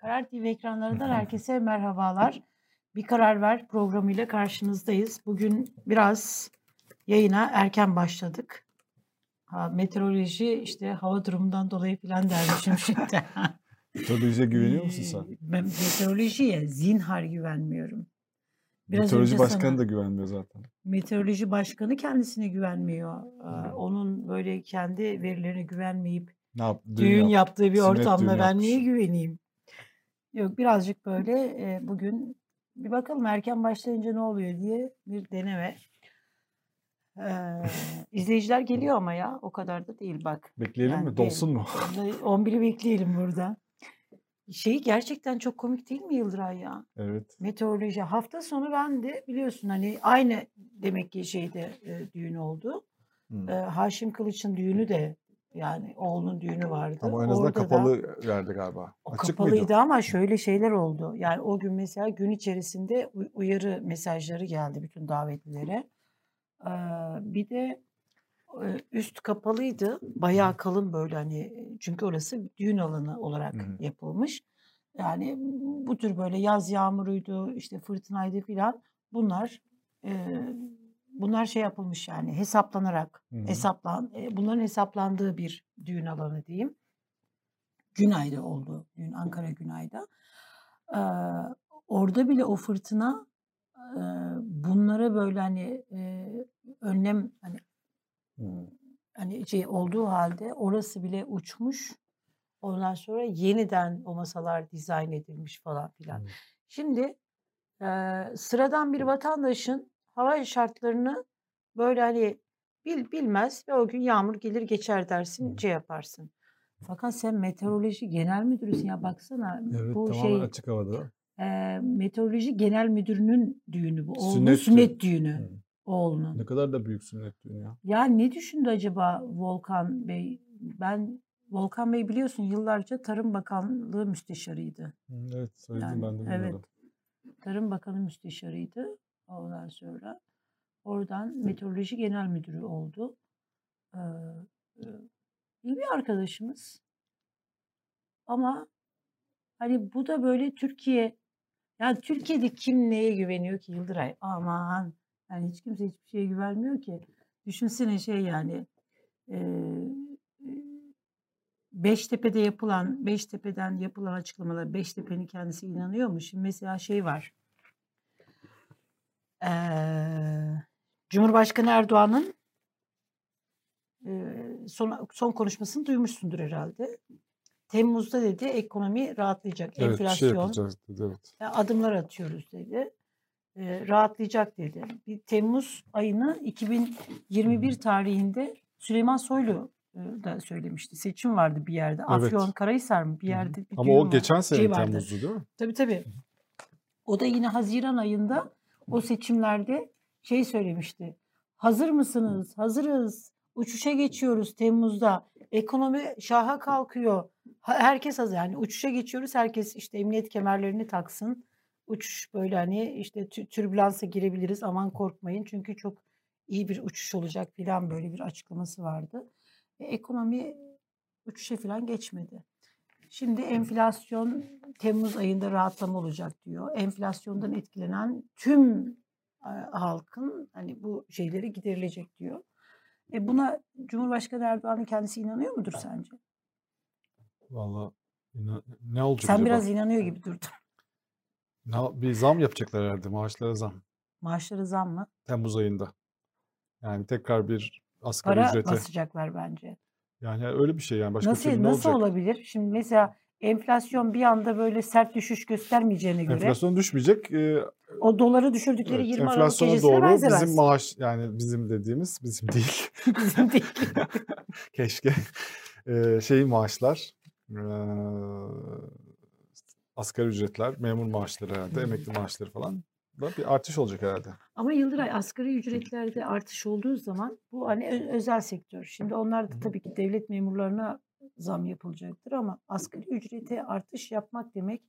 Karar TV ekranlarından herkese merhabalar. Bir Karar Ver programıyla karşınızdayız. Bugün biraz yayına erken başladık. Ha, meteoroloji işte hava durumundan dolayı falan dermişim şimdi. Meteorolojiye güveniyor musun sen? Ee, Ben meteorolojiye zinhar güvenmiyorum. Biraz Meteoroloji başkanı sana- da güvenmiyor zaten. Meteoroloji başkanı kendisine güvenmiyor. Ee, Onun böyle kendi verilerine güvenmeyip Ne yap? düğün yap- yaptığı bir ortamda ben yapmış. niye güveneyim? Yok birazcık böyle e, bugün bir bakalım erken başlayınca ne oluyor diye bir deneme. Ee, izleyiciler geliyor ama ya o kadar da değil bak. Bekleyelim Yani mi? Dolsun mu? Vallahi 11'i bekleyelim burada. Şey gerçekten çok komik değil mi Yıldıray ya? Evet. Meteoroloji hafta sonu ben de biliyorsun hani aynı demek ki şeyde e, düğün oldu. Hmm. E, Haşim Kılıç'ın düğünü de yani oğlunun düğünü vardı. Ama en azından Orada da- kapalı verdi galiba. o Açık kapalıydı mıydı? ama şöyle şeyler oldu. Yani o gün mesela gün içerisinde uyarı mesajları geldi bütün davetlilere. Ee, bir de e, üst kapalıydı. Bayağı kalın böyle hani çünkü orası düğün alanı olarak yapılmış. Yani bu tür böyle yaz yağmuruydu, işte fırtınaydı filan. Bunlar e, bunlar şey yapılmış yani hesaplanarak Hı hı. hesaplan e, bunların hesaplandığı bir düğün alanı diyeyim. Günay'da oldu. Dün Ankara Günay'da. Ee, orada bile o fırtına e, bunlara böyle hani e, önlem hani Hmm. hani şey olduğu halde orası bile uçmuş. Ondan sonra yeniden o masalar dizayn edilmiş falan filan. Hmm. Şimdi e, sıradan bir vatandaşın hava şartlarını böyle hani bil, bilmez ve o gün yağmur gelir geçer dersin, şey yaparsın. Fakat sen meteoroloji genel müdürüsün ya baksana Evet bu tamamen şey açık havada. e, meteoroloji genel müdürünün düğünü bu. Oğlunun Sünnet sünnet, düğünü. düğünü. Oğlunun. Ne kadar da büyük sünnet düğünü ya. Ya ne düşündü acaba Volkan Bey? Ben Volkan Bey biliyorsun yıllarca Tarım Bakanlığı müsteşarıydı. Evet söyledim Yani, ben de evet. bilmiyordum. Tarım Bakanı müsteşarıydı. Ondan sonra oradan Meteoroloji Genel Müdürü oldu. Ee, e, bir arkadaşımız. Ama hani bu da böyle Türkiye yani Türkiye'de kim neye güveniyor ki Yıldıray? Aman yani hiç kimse hiçbir şeye güvenmiyor ki. Düşünsene şey yani e, e, Beştepe'de yapılan, Beştepe'den yapılan açıklamalar, Beştepe'nin kendisi inanıyor mu? Şimdi mesela şey var. Eee, Cumhurbaşkanı Erdoğan'ın eee, son, son konuşmasını duymuşsundur herhalde. Temmuz'da dedi ekonomi rahatlayacak, Evet şey enflasyon dedi. Evet. e, adımlar atıyoruz dedi. E, rahatlayacak dedi. Bir Temmuz ayını 2021 tarihinde Süleyman Soylu e, da söylemişti. Seçim vardı bir yerde. Evet. Afyon Karahisar mı bir yerde bir Ama o geçen sene şey. Temmuz'du değil mi? Tabii tabii. O da yine Haziran ayında o seçimlerde şey söylemişti. Hazır mısınız? Hazırız. Uçuşa geçiyoruz Temmuz'da. Ekonomi şaha kalkıyor. Herkes hazır. Yani uçuşa geçiyoruz. Herkes işte emniyet kemerlerini taksın. Uçuş böyle hani işte tü- türbülansa girebiliriz. Aman korkmayın. Çünkü çok iyi bir uçuş olacak falan böyle bir açıklaması vardı. E, ekonomi uçuşa falan geçmedi. Şimdi enflasyon Temmuz ayında rahatlama olacak diyor. Enflasyondan etkilenen tüm e, halkın hani bu şeyleri giderilecek diyor. E buna Cumhurbaşkanı Erdoğan'ın kendisi inanıyor mudur sence? Valla ne olacak Sen acaba? biraz inanıyor gibi durdun. Ne- bir zam yapacaklar herhalde maaşlara zam. Maaşları zam mı? Temmuz ayında. Yani tekrar bir asgari Para ücrete. basacaklar bence. Yani öyle bir şey yani başka Nasıl türlü ne nasıl olacak? olabilir? Şimdi mesela enflasyon bir anda böyle sert düşüş göstermeyeceğine göre Enflasyon düşmeyecek. Ee, o doları düşürdükleri evet, 20 Aralık gecesine doğru benzemez. bizim maaş yani bizim dediğimiz bizim değil. Bizim değil. Keşke. Ee, şey maaşlar ee, asgari ücretler, memur maaşları herhalde, emekli maaşları falan da bir artış olacak herhalde. Ama Yıldıray asgari ücretlerde artış olduğu zaman bu hani özel sektör. Şimdi onlar da tabii ki devlet memurlarına zam yapılacaktır ama asgari ücrete artış yapmak demek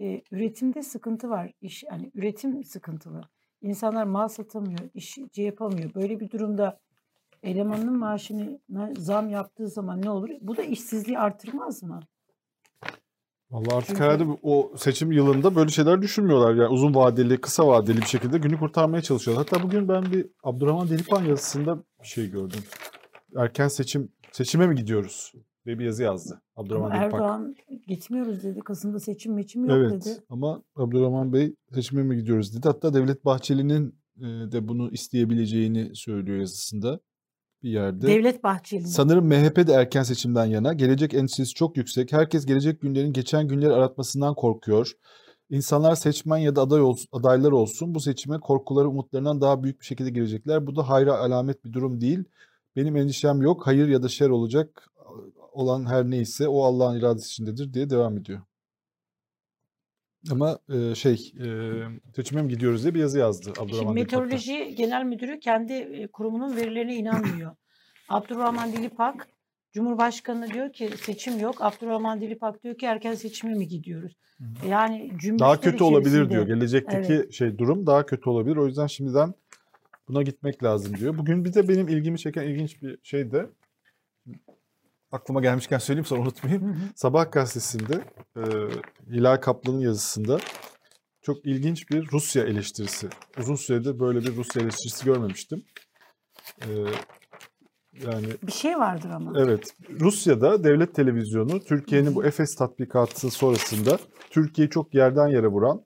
e, üretimde sıkıntı var. İş hani üretim sıkıntılı. İnsanlar mal satamıyor, iş şey yapamıyor. Böyle bir durumda elemanın maaşını zam yaptığı zaman ne olur? Bu da işsizliği artırmaz mı? Vallahi artık Çünkü- herhalde o seçim yılında böyle şeyler düşünmüyorlar. Yani uzun vadeli, kısa vadeli bir şekilde günü kurtarmaya çalışıyorlar. Hatta bugün ben bir Abdurrahman Delipan yazısında bir şey gördüm. Erken seçim, seçime mi gidiyoruz diye bir yazı yazdı. Ama Abdurrahman Delipan. Erdoğan gitmiyoruz dedi. Kasım'da seçim meçim yok Evet dedi. ama Abdurrahman Bey seçime mi gidiyoruz dedi. Hatta Devlet Bahçeli'nin e, de bunu isteyebileceğini söylüyor yazısında bir yerde. Devlet Bahçeli. Sanırım MHP de erken seçimden yana. Gelecek endişesi çok yüksek. Herkes gelecek günlerin geçen günleri aratmasından korkuyor. İnsanlar seçmen ya da aday olsun, adaylar olsun bu seçime korkuları umutlarından daha büyük bir şekilde girecekler. Bu da hayra alamet bir durum değil. Benim endişem yok. Hayır ya da şer olacak olan her neyse o Allah'ın iradesi içindedir diye devam ediyor. Ama e, şey e, seçime gidiyoruz diye bir yazı yazdı Şimdi Abdurrahman Dilipak da. Meteoroloji Genel Müdürü kendi kurumunun verilerine inanmıyor. Abdurrahman Dilipak Cumhurbaşkanı diyor ki seçim yok. Abdurrahman Dilipak diyor ki erken seçime mi gidiyoruz? Yani cümleler Daha kötü olabilir diyor. Gelecekteki şey durum daha kötü olabilir. O yüzden şimdiden buna gitmek lazım diyor. Bugün bir de benim ilgimi çeken ilginç bir şey de aklıma gelmişken söyleyeyim sonra unutmayayım. Sabah gazetesinde e, Hilal Kaplan'ın yazısında çok ilginç bir Rusya eleştirisi. Uzun süredir böyle bir Rusya eleştirisi görmemiştim. E, yani Bir şey vardır ama. Evet. Rusya'da devlet televizyonu Türkiye'nin bu Efes tatbikatı sonrasında Türkiye'yi çok yerden yere vuran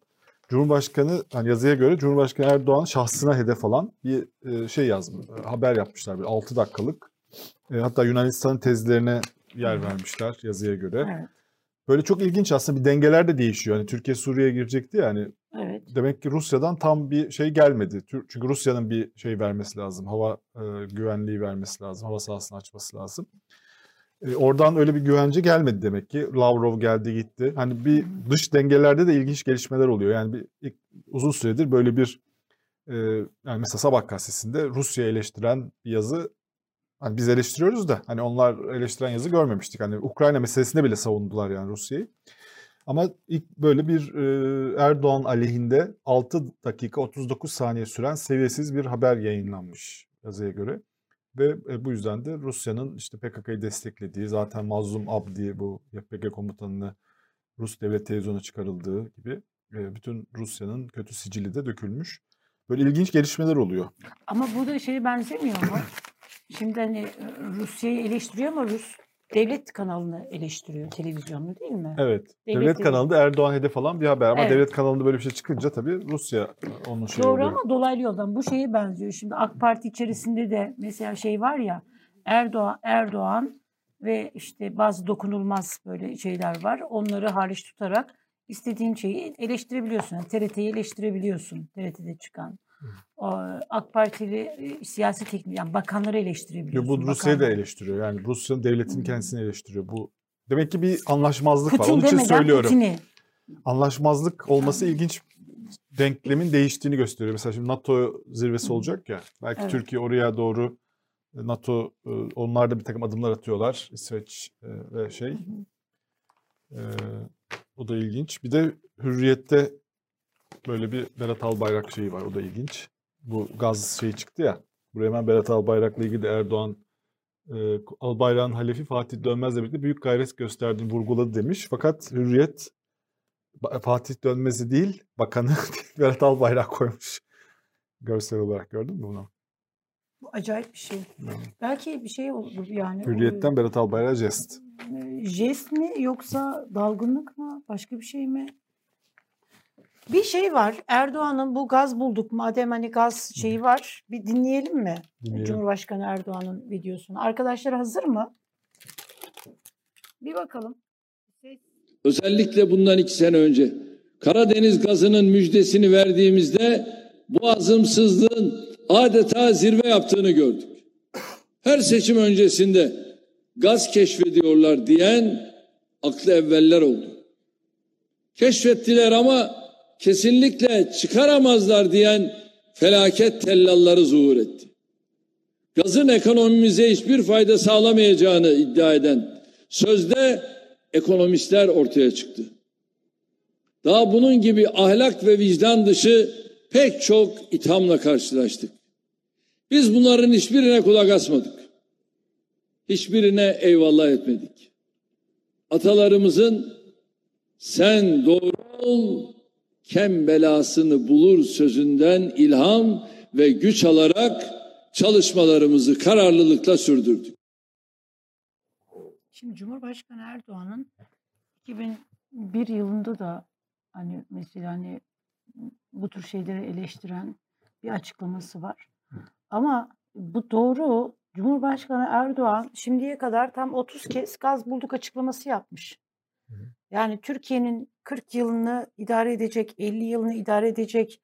Cumhurbaşkanı hani yazıya göre Cumhurbaşkanı Erdoğan şahsına hedef alan bir e, şey yazmış. Haber yapmışlar bir 6 dakikalık. E, hatta Yunanistan'ın tezlerine yer vermişler yazıya göre. Evet. Böyle çok ilginç aslında bir dengeler de değişiyor. Hani Türkiye Suriye'ye girecekti ya hani Evet. demek ki Rusya'dan tam bir şey gelmedi. Çünkü Rusya'nın bir şey vermesi lazım. Hava e, güvenliği vermesi lazım. Hava sahasını açması lazım. E, oradan öyle bir güvence gelmedi demek ki. Lavrov geldi gitti. Hani bir dış dengelerde de ilginç gelişmeler oluyor. Yani bir ilk- uzun süredir böyle bir e, yani mesela Sabah gazetesinde Rusya eleştiren bir yazı hani biz eleştiriyoruz da hani onlar eleştiren yazı görmemiştik. Hani Ukrayna meselesinde bile savundular yani Rusya'yı. Ama ilk böyle bir e, Erdoğan aleyhinde 6 dakika 39 saniye süren seviyesiz bir haber yayınlanmış yazıya göre. Ve e, bu yüzden de Rusya'nın işte PKK'yı desteklediği zaten Mazlum Abdi bu YPG komutanını Rus devlet televizyona çıkarıldığı gibi e, bütün Rusya'nın kötü sicili de dökülmüş. Böyle ilginç gelişmeler oluyor. Ama bu da şeye benzemiyor mu? Şimdi hani Rusya'yı eleştiriyor ama Rus devlet kanalını eleştiriyor televizyonunu değil mi? Evet. Devlet Devlet, kanalında Erdoğan hedef alan bir haber ama Evet. devlet kanalında böyle bir şey çıkınca tabii Rusya onun şeyi Doğru oluyor. ama dolaylı yoldan bu şeye benziyor. Şimdi AK Parti içerisinde de mesela şey var ya Erdoğan Erdoğan ve işte bazı dokunulmaz böyle şeyler var. Onları hariç tutarak istediğin şeyi eleştirebiliyorsun. Yani TRT'yi eleştirebiliyorsun. TRT'de çıkan. O, AK Partili e, siyasi teknik yani bakanları Yo, eleştirebiliyorsun. bu Rusya'yı da eleştiriyor. Yani Rusya'nın devletinin Hmm. kendisini eleştiriyor. Bu demek ki bir anlaşmazlık var. Putin Onun için söylüyorum. Putin'i. Anlaşmazlık olması ilginç denklemin değiştiğini gösteriyor. Mesela şimdi NATO zirvesi olacak ya. Belki Evet. Türkiye oraya doğru e, NATO e, onlar da bir takım adımlar atıyorlar. İsveç ve şey. E, o da ilginç. Bir de Hürriyet'te böyle bir Berat Albayrak şeyi var. O da ilginç. Bu gaz şeyi çıktı ya. Buraya hemen Berat Albayrak'la ilgili Erdoğan e, Albayrak'ın halefi Fatih Dönmez'le birlikte büyük gayret gösterdiğini vurguladı demiş. Fakat Hürriyet Fatih Dönmez'i değil, bakanı Berat Albayrak koymuş. Görsel olarak gördün mü bunu? Bu acayip bir şey. Belki bir şey olur yani. Hürriyet'ten Berat Albayrak jest. Jest mi yoksa dalgınlık mı? Başka bir şey mi? Bir şey var. Erdoğan'ın bu gaz bulduk madem hani gaz şeyi var. Bir dinleyelim mi? Dinleyelim. Cumhurbaşkanı Erdoğan'ın videosunu. Arkadaşlar hazır mı? Bir bakalım. Özellikle bundan iki sene önce Karadeniz gazının müjdesini verdiğimizde bu azımsızlığın adeta zirve yaptığını gördük. Her seçim öncesinde gaz keşfediyorlar diyen aklı evveller oldu. Keşfettiler ama kesinlikle çıkaramazlar diyen felaket tellalları zuhur etti. Gazın ekonomimize hiçbir fayda sağlamayacağını iddia eden sözde ekonomistler ortaya çıktı. Daha bunun gibi ahlak ve vicdan dışı pek çok ithamla karşılaştık. Biz bunların hiçbirine kulak asmadık. Hiçbirine eyvallah etmedik. Atalarımızın Sen doğru ol, kem belasını bulur sözünden ilham ve güç alarak çalışmalarımızı kararlılıkla sürdürdük. Şimdi Cumhurbaşkanı Erdoğan'ın 2001 yılında da hani mesela hani bu tür şeyleri eleştiren bir açıklaması var. Ama bu doğru. Cumhurbaşkanı Erdoğan şimdiye kadar tam 30 kez gaz bulduk açıklaması yapmış. Yani Türkiye'nin 40 yılını idare edecek, 50 yılını idare edecek,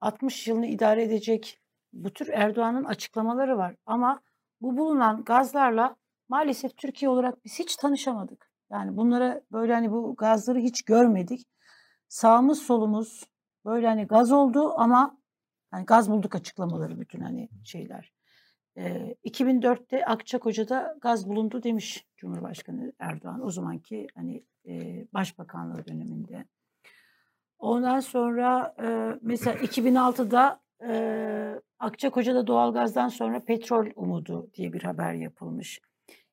60 yılını idare edecek bu tür Erdoğan'ın açıklamaları var. Ama bu bulunan gazlarla maalesef Türkiye olarak biz hiç tanışamadık. Yani bunlara böyle hani bu gazları hiç görmedik. Sağımız solumuz böyle hani gaz oldu ama hani gaz bulduk açıklamaları bütün hani şeyler. Ee, 2004'te Akçakoca'da gaz bulundu demiş Cumhurbaşkanı Erdoğan. O zamanki hani e, başbakanlığı döneminde. Ondan sonra e, mesela 2006'da e, Akçakoca'da doğalgazdan sonra petrol umudu diye bir haber yapılmış.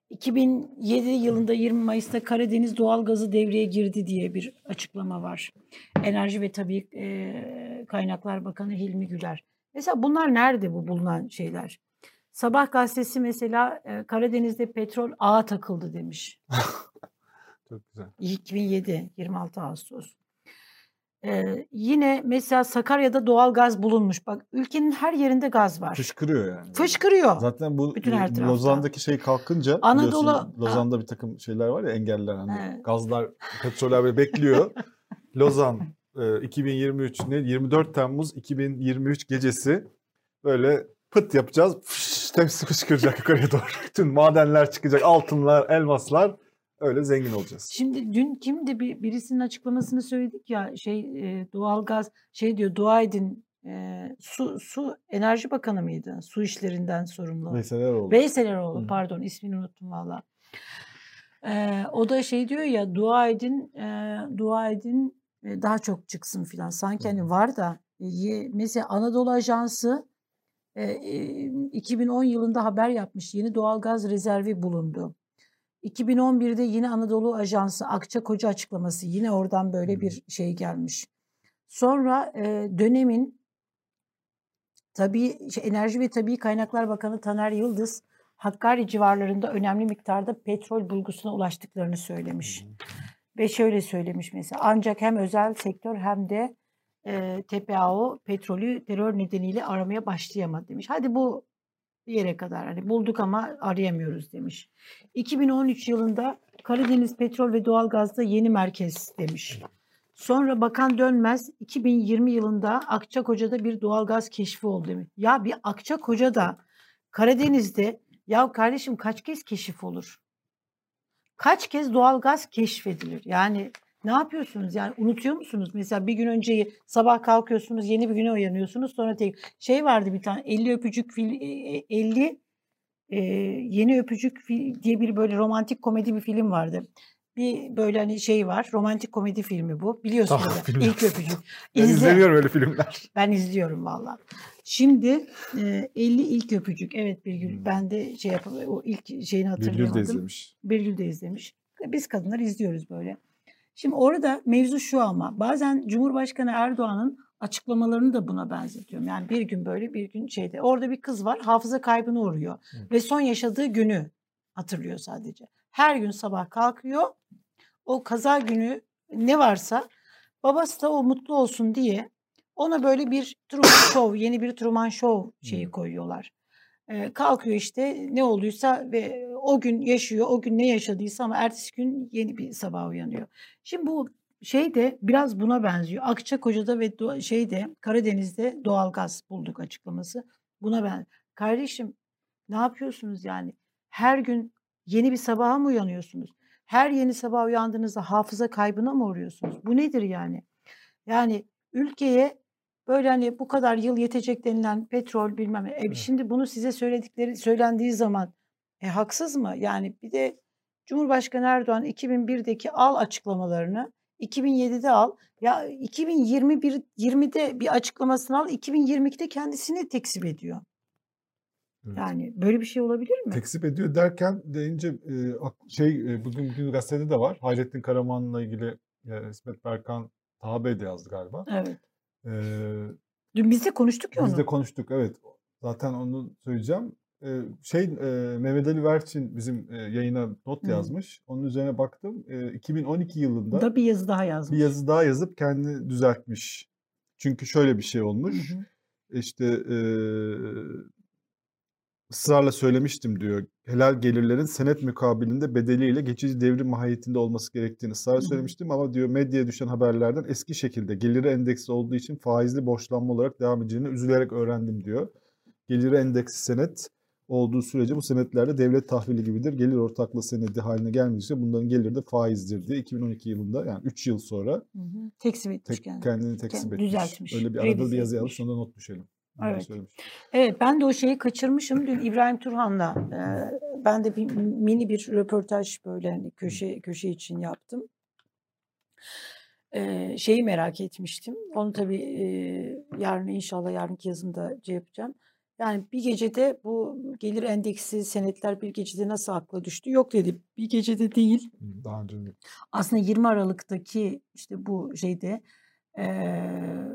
2007 yılında 20 Mayıs'ta Karadeniz doğalgazı devreye girdi diye bir açıklama var. Enerji ve Tabii e, Kaynaklar Bakanı Hilmi Güler. Mesela bunlar nerede bu bulunan şeyler? Sabah gazetesi mesela e, Karadeniz'de petrol ağa takıldı demiş. Çok güzel. 2007 26 Ağustos. Ee, yine mesela Sakarya'da doğal gaz bulunmuş. Bak ülkenin her yerinde gaz var. Fışkırıyor yani. Fışkırıyor. Zaten bu Bütün her tarafta. Lozan'daki şey kalkınca Anadolu- Lozan'da bir takım şeyler var ya engeller hani Evet. gazlar petroller böyle bekliyor. Lozan e, 2023 ne 24 Temmuz 2023 gecesi böyle pıt yapacağız. Fış, hepsi fışkıracak yukarıya doğru. Bütün madenler çıkacak, altınlar, elmaslar öyle zengin olacağız. Şimdi dün kimdi bir birisinin açıklamasını söyledik ya şey e, doğal gaz şey diyor dua edin e, su su enerji bakanı mıydı? Su işlerinden sorumlu. Neyse oldu. Veysel Eroğlu Hı. pardon ismini unuttum valla. Ee, o da şey diyor ya dua edin e, dua edin e, daha çok çıksın filan. Sanki Hı hani var da e, mesela Anadolu Ajansı e, e, 2010 yılında haber yapmış. Yeni doğalgaz rezervi bulundu. 2011'de yine Anadolu Ajansı Akçakoca açıklaması yine oradan böyle bir şey gelmiş. Sonra e, dönemin Tabii şey, Enerji ve Tabii Kaynaklar Bakanı Taner Yıldız Hakkari civarlarında önemli miktarda petrol bulgusuna ulaştıklarını söylemiş. Ve şöyle söylemiş mesela ancak hem özel sektör hem de e, TPAO petrolü terör nedeniyle aramaya başlayamadı demiş. Hadi bu bir yere kadar hani bulduk ama arayamıyoruz demiş. 2013 yılında Karadeniz Petrol ve Doğalgaz'da yeni merkez demiş. Sonra Bakan Dönmez 2020 yılında Akçakoca'da bir doğalgaz keşfi oldu demiş. Ya bir Akçakoca'da Karadeniz'de ya kardeşim kaç kez keşif olur? Kaç kez doğalgaz keşfedilir? Yani ne yapıyorsunuz? Yani unutuyor musunuz? Mesela bir gün önce sabah kalkıyorsunuz, yeni bir güne uyanıyorsunuz. Sonra tek şey vardı bir tane 50 öpücük fil, e, e, 50 e, yeni öpücük fil diye bir böyle romantik komedi bir film vardı. Bir böyle hani şey var. Romantik komedi filmi bu. Biliyorsunuz. Tamam, da. İlk öpücük. Ben İzle. izlemiyorum öyle filmler. Ben izliyorum valla. Şimdi e, 50 ilk öpücük. Evet Birgül Hmm. ben de şey yap o ilk şeyini Birgül de hatırlayamadım. izlemiş. Birgül de izlemiş. Biz kadınlar izliyoruz böyle. Şimdi orada mevzu şu ama bazen Cumhurbaşkanı Erdoğan'ın açıklamalarını da buna benzetiyorum. Yani bir gün böyle bir gün şeyde. Orada bir kız var hafıza kaybına uğruyor. Hı. Ve son yaşadığı günü hatırlıyor sadece. Her gün sabah kalkıyor. O kaza günü ne varsa babası da o mutlu olsun diye ona böyle bir Truman Show, yeni bir Truman Show şeyi Hı. koyuyorlar. Ee, kalkıyor işte ne olduysa ve o gün yaşıyor, o gün ne yaşadıysa ama ertesi gün yeni bir sabah uyanıyor. Şimdi bu şey de biraz buna benziyor. Akçakoca'da ve şeyde Karadeniz'de doğalgaz bulduk açıklaması. Buna ben kardeşim ne yapıyorsunuz yani? Her gün yeni bir sabaha mı uyanıyorsunuz? Her yeni sabah uyandığınızda hafıza kaybına mı uğruyorsunuz? Bu nedir yani? Yani ülkeye böyle hani bu kadar yıl yetecek denilen petrol bilmem ne. E, şimdi bunu size söyledikleri söylendiği zaman e, haksız mı? Yani bir de Cumhurbaşkanı Erdoğan 2001'deki al açıklamalarını 2007'de al. Ya 2021 20'de bir açıklamasını al. 2022'de kendisini tekzip ediyor. Evet. Yani böyle bir şey olabilir mi? Tekzip ediyor derken deyince e, şey e, bugün bir gazetede de var. Hayrettin Karaman'la ilgili Yani İsmet Berkan Taha Bey de yazdı galiba. Evet. Ee, Dün biz de konuştuk ya biz onu. de konuştuk evet. Zaten onu söyleyeceğim. Ee, şey e, Mehmet Ali Verçin bizim e, yayına not Hı. yazmış. Onun üzerine baktım. E, 2012 yılında da bir yazı daha bir yazmış. yazı daha yazıp kendini düzeltmiş. Çünkü şöyle bir şey olmuş. Hı hı. İşte e, ısrarla söylemiştim diyor. Helal gelirlerin senet mukabilinde bedeliyle geçici devrim mahiyetinde olması gerektiğini ısrarla söylemiştim ama diyor medyaya düşen haberlerden eski şekilde geliri endeksi olduğu için faizli borçlanma olarak devam edeceğini üzülerek öğrendim diyor. Geliri endeksi senet olduğu sürece bu senetlerde devlet tahvili gibidir. Gelir ortaklığı senedi haline gelmedikçe bunların geliri de faizdir diye 2012 yılında yani 3 yıl sonra Hı hı. Teksim etmiş tek, kendini. kendini tekzip etmiş. düzeltmiş, Öyle bir arada bir yazı yazmış sonra not düşelim. Evet. Evet ben de o şeyi kaçırmışım. Dün İbrahim Turhan'la e, ben de bir mini bir röportaj böyle hani köşe köşe için yaptım. E, şeyi merak etmiştim. Onu tabii e, yarın inşallah yarınki yazımda şey yapacağım. Yani bir gecede bu gelir endeksi senetler bir gecede nasıl akla düştü? Yok dedi. Bir gecede değil. Daha önce Aslında 20 Aralık'taki işte bu şeyde eee,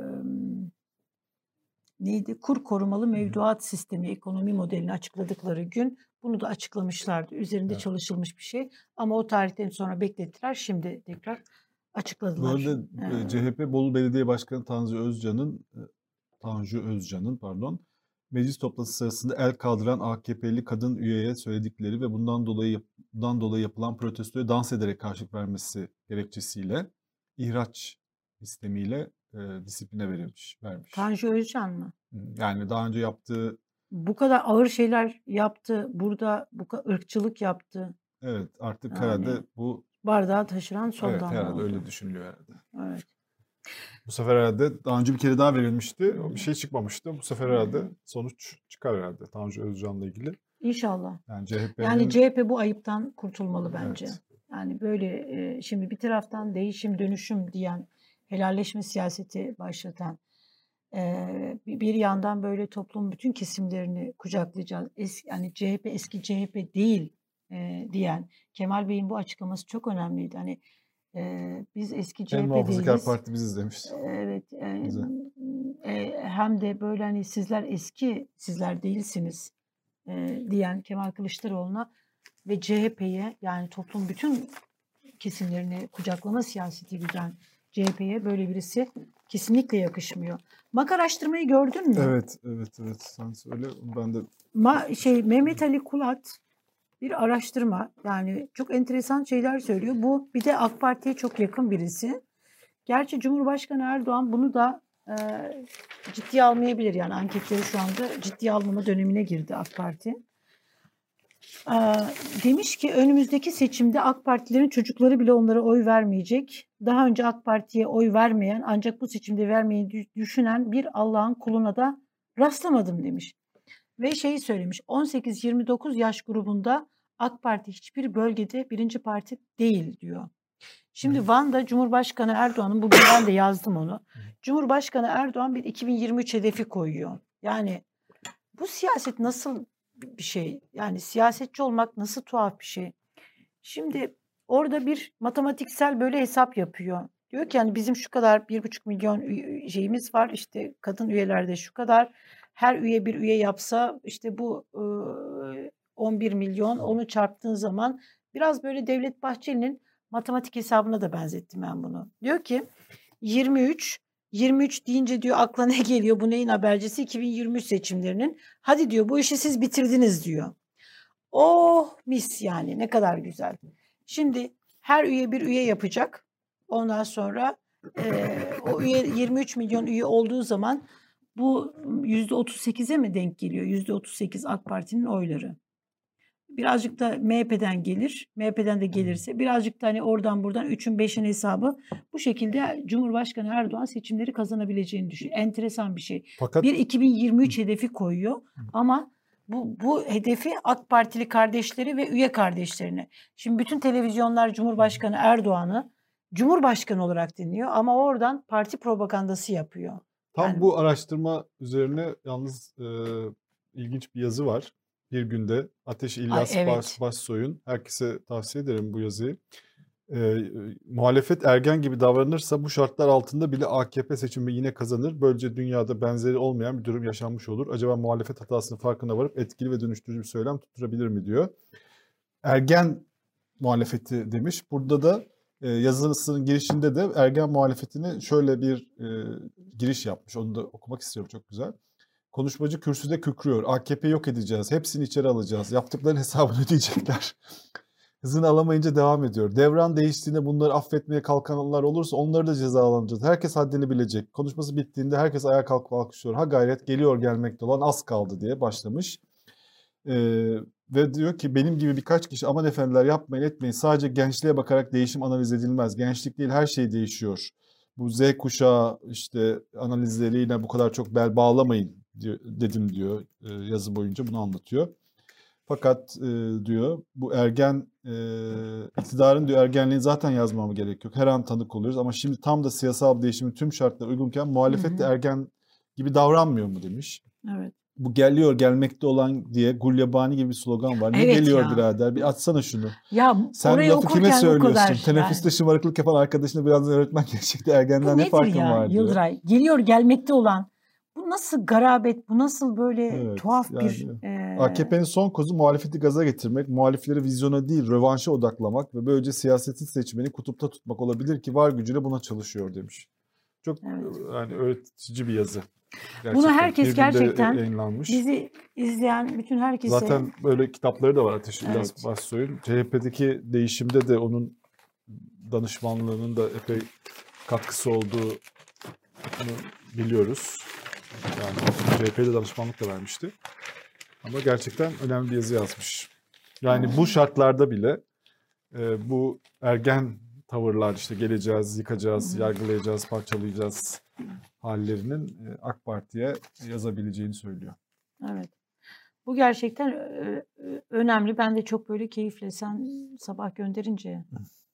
neydi? Kur korumalı mevduat sistemi ekonomi modelini açıkladıkları gün bunu da açıklamışlardı. Üzerinde Evet. çalışılmış bir şey. Ama o tarihten sonra beklettiler. Şimdi tekrar Bu açıkladılar. arada e, Ee, CHP Bolu Belediye Başkanı Tanju Özcan'ın e, Tanju Özcan'ın pardon meclis toplantısı sırasında el kaldıran AKP'li kadın üyeye söyledikleri ve bundan dolayı bundan dolayı yapılan protestoya dans ederek karşılık vermesi gerekçesiyle ihraç istemiyle e, disipline verilmiş, vermiş. Tanju Özcan mı? Yani daha önce yaptığı Bu kadar ağır şeyler yaptı. Burada bu kadar ırkçılık yaptı. evet artık Yani herhalde bu Bardağı taşıran son evet damla herhalde oldu. öyle düşünülüyor herhalde. Evet. Bu sefer herhalde daha önce bir kere daha verilmişti. O bir şey çıkmamıştı. Bu sefer herhalde sonuç çıkar herhalde Tanju Özcan'la ilgili. İnşallah. Yani CHP'nin Yani CHP bu ayıptan kurtulmalı bence. evet. Yani böyle şimdi bir taraftan değişim dönüşüm diyen helalleşme siyaseti başlatan bir yandan böyle toplumun bütün kesimlerini kucaklayacağız. Eski, yani CHP eski CHP değil e, diyen Kemal Bey'in bu açıklaması çok önemliydi. Hani e, biz eski En CHP muhafazakar değiliz. parti biziz demiş. Evet, e, Güzel. e, hem de böyle hani sizler eski, sizler değilsiniz e, diyen Kemal Kılıçdaroğlu'na ve CHP'ye yani toplum bütün kesimlerini kucaklama siyaseti güden CHP'ye böyle birisi kesinlikle yakışmıyor. MAK araştırmayı gördün mü? Evet, evet, evet. Sen söyle. Ben de Ma şey Mehmet Ali Kulat bir araştırma yani çok enteresan şeyler söylüyor. Bu bir de AK Parti'ye çok yakın birisi. Gerçi Cumhurbaşkanı Erdoğan bunu da e, ciddiye almayabilir. Yani anketleri şu anda ciddiye almama dönemine girdi AK Parti. Demiş ki önümüzdeki seçimde AK Partilerin çocukları bile onlara oy vermeyecek. Daha önce AK Parti'ye oy vermeyen ancak bu seçimde vermeyi dü- düşünen bir Allah'ın kuluna da rastlamadım demiş. Ve şeyi söylemiş 18-29 yaş grubunda AK Parti hiçbir bölgede birinci parti değil diyor. Şimdi Van'da Cumhurbaşkanı Erdoğan'ın bugün ben de yazdım onu. Cumhurbaşkanı Erdoğan bir 2023 hedefi koyuyor. Yani bu siyaset nasıl bir şey? Yani siyasetçi olmak nasıl tuhaf bir şey? Şimdi orada bir matematiksel böyle hesap yapıyor. Diyor ki yani bizim şu kadar bir buçuk milyon şeyimiz var. İşte kadın üyelerde şu kadar. Her üye bir üye yapsa işte bu e, 11 milyon onu çarptığın zaman biraz böyle Devlet Bahçeli'nin matematik hesabına da benzettim ben bunu. Diyor ki 23 23 deyince diyor akla ne geliyor? Bu neyin habercisi? 2023 seçimlerinin. Hadi diyor bu işi siz bitirdiniz diyor. Oh mis yani ne kadar güzel. Şimdi her üye bir üye yapacak. Ondan sonra eee, o üye 23 milyon üye olduğu zaman bu %38'e mi denk geliyor? %38 AK Parti'nin oyları. Birazcık da MHP'den gelir. MHP'den de gelirse birazcık da hani oradan buradan 3'ün 5'in hesabı bu şekilde Cumhurbaşkanı Erdoğan seçimleri kazanabileceğini düşünüyor. Enteresan bir şey. fakat Bir 2023 hedefi koyuyor ama bu, bu hedefi AK Partili kardeşleri ve üye kardeşlerine. Şimdi bütün televizyonlar Cumhurbaşkanı Erdoğan'ı Cumhurbaşkanı olarak dinliyor ama oradan parti propagandası yapıyor. tam yani- bu araştırma üzerine yalnız e, ilginç bir yazı var. Bir günde Ateş İlyas evet. Baş, Başsoy'un herkese tavsiye ederim bu yazıyı. e, muhalefet ergen gibi davranırsa bu şartlar altında bile AKP seçimi yine kazanır. Böylece dünyada benzeri olmayan bir durum yaşanmış olur. Acaba muhalefet hatasının farkına varıp etkili ve dönüştürücü bir söylem tutturabilir mi diyor. Ergen muhalefeti demiş. Burada da e, yazısının girişinde de ergen muhalefetini şöyle bir e, giriş yapmış. Onu da okumak istiyorum çok güzel. Konuşmacı kürsüde kükrüyor. AKP yok edeceğiz. Hepsini içeri alacağız. Yaptıkların hesabını ödeyecekler. Hızını alamayınca devam ediyor. Devran değiştiğinde bunları affetmeye kalkanlar olursa onları da cezalandıracağız. Herkes haddini bilecek. Konuşması bittiğinde herkes ayağa kalkıp alkışlıyor. Ha gayret geliyor gelmekte olan az kaldı diye başlamış. Ee, ve diyor ki benim gibi birkaç kişi aman efendiler yapmayın etmeyin. Sadece gençliğe bakarak değişim analiz edilmez. Gençlik değil her şey değişiyor. Bu Z kuşağı işte analizleriyle bu kadar çok bel bağlamayın dedim diyor e, yazı boyunca bunu anlatıyor. Fakat e, diyor bu ergen e, iktidarın diyor ergenliği zaten yazmamı gerek yok. Her an tanık oluyoruz ama şimdi tam da siyasal değişimin tüm şartları uygunken muhalefet de ergen gibi davranmıyor mu demiş. Evet. Bu geliyor gelmekte olan diye Gulyabani gibi bir slogan var. Ne Evet geliyor ya. birader? Bir atsana şunu. Ya Sen orayı lafı kime bu söylüyorsun? Teneffüste şımarıklık yapan arkadaşına birazdan öğretmen gelecekti. Bu Ergenden ne nedir farkın ya var diyor. Yıldıray? Geliyor gelmekte olan. Nasıl garabet, bu nasıl böyle Evet, tuhaf bir... yani e, AKP'nin son kozu muhalefeti gaza getirmek, muhalifleri vizyona değil rövanşa odaklamak ve böylece siyaseti seçmeni kutupta tutmak olabilir ki var gücüyle buna çalışıyor demiş. Çok Evet. yani öğretici bir yazı. Bunu herkes Bir gerçekten yayınlanmış. Bizi izleyen bütün herkese... Zaten böyle kitapları da var Ateş İlyas Evet. Başsoy'un. CHP'deki değişimde de onun danışmanlığının da epey katkısı olduğunu biliyoruz. Yani CHP'de danışmanlık da vermişti. Ama gerçekten önemli bir yazı yazmış. Yani bu şartlarda bile e, bu ergen tavırlar işte geleceğiz, yıkacağız, yargılayacağız, parçalayacağız hallerinin e, AK Parti'ye yazabileceğini söylüyor. Evet. Bu gerçekten ö- ö- önemli. Ben de çok böyle keyifle sen sabah gönderince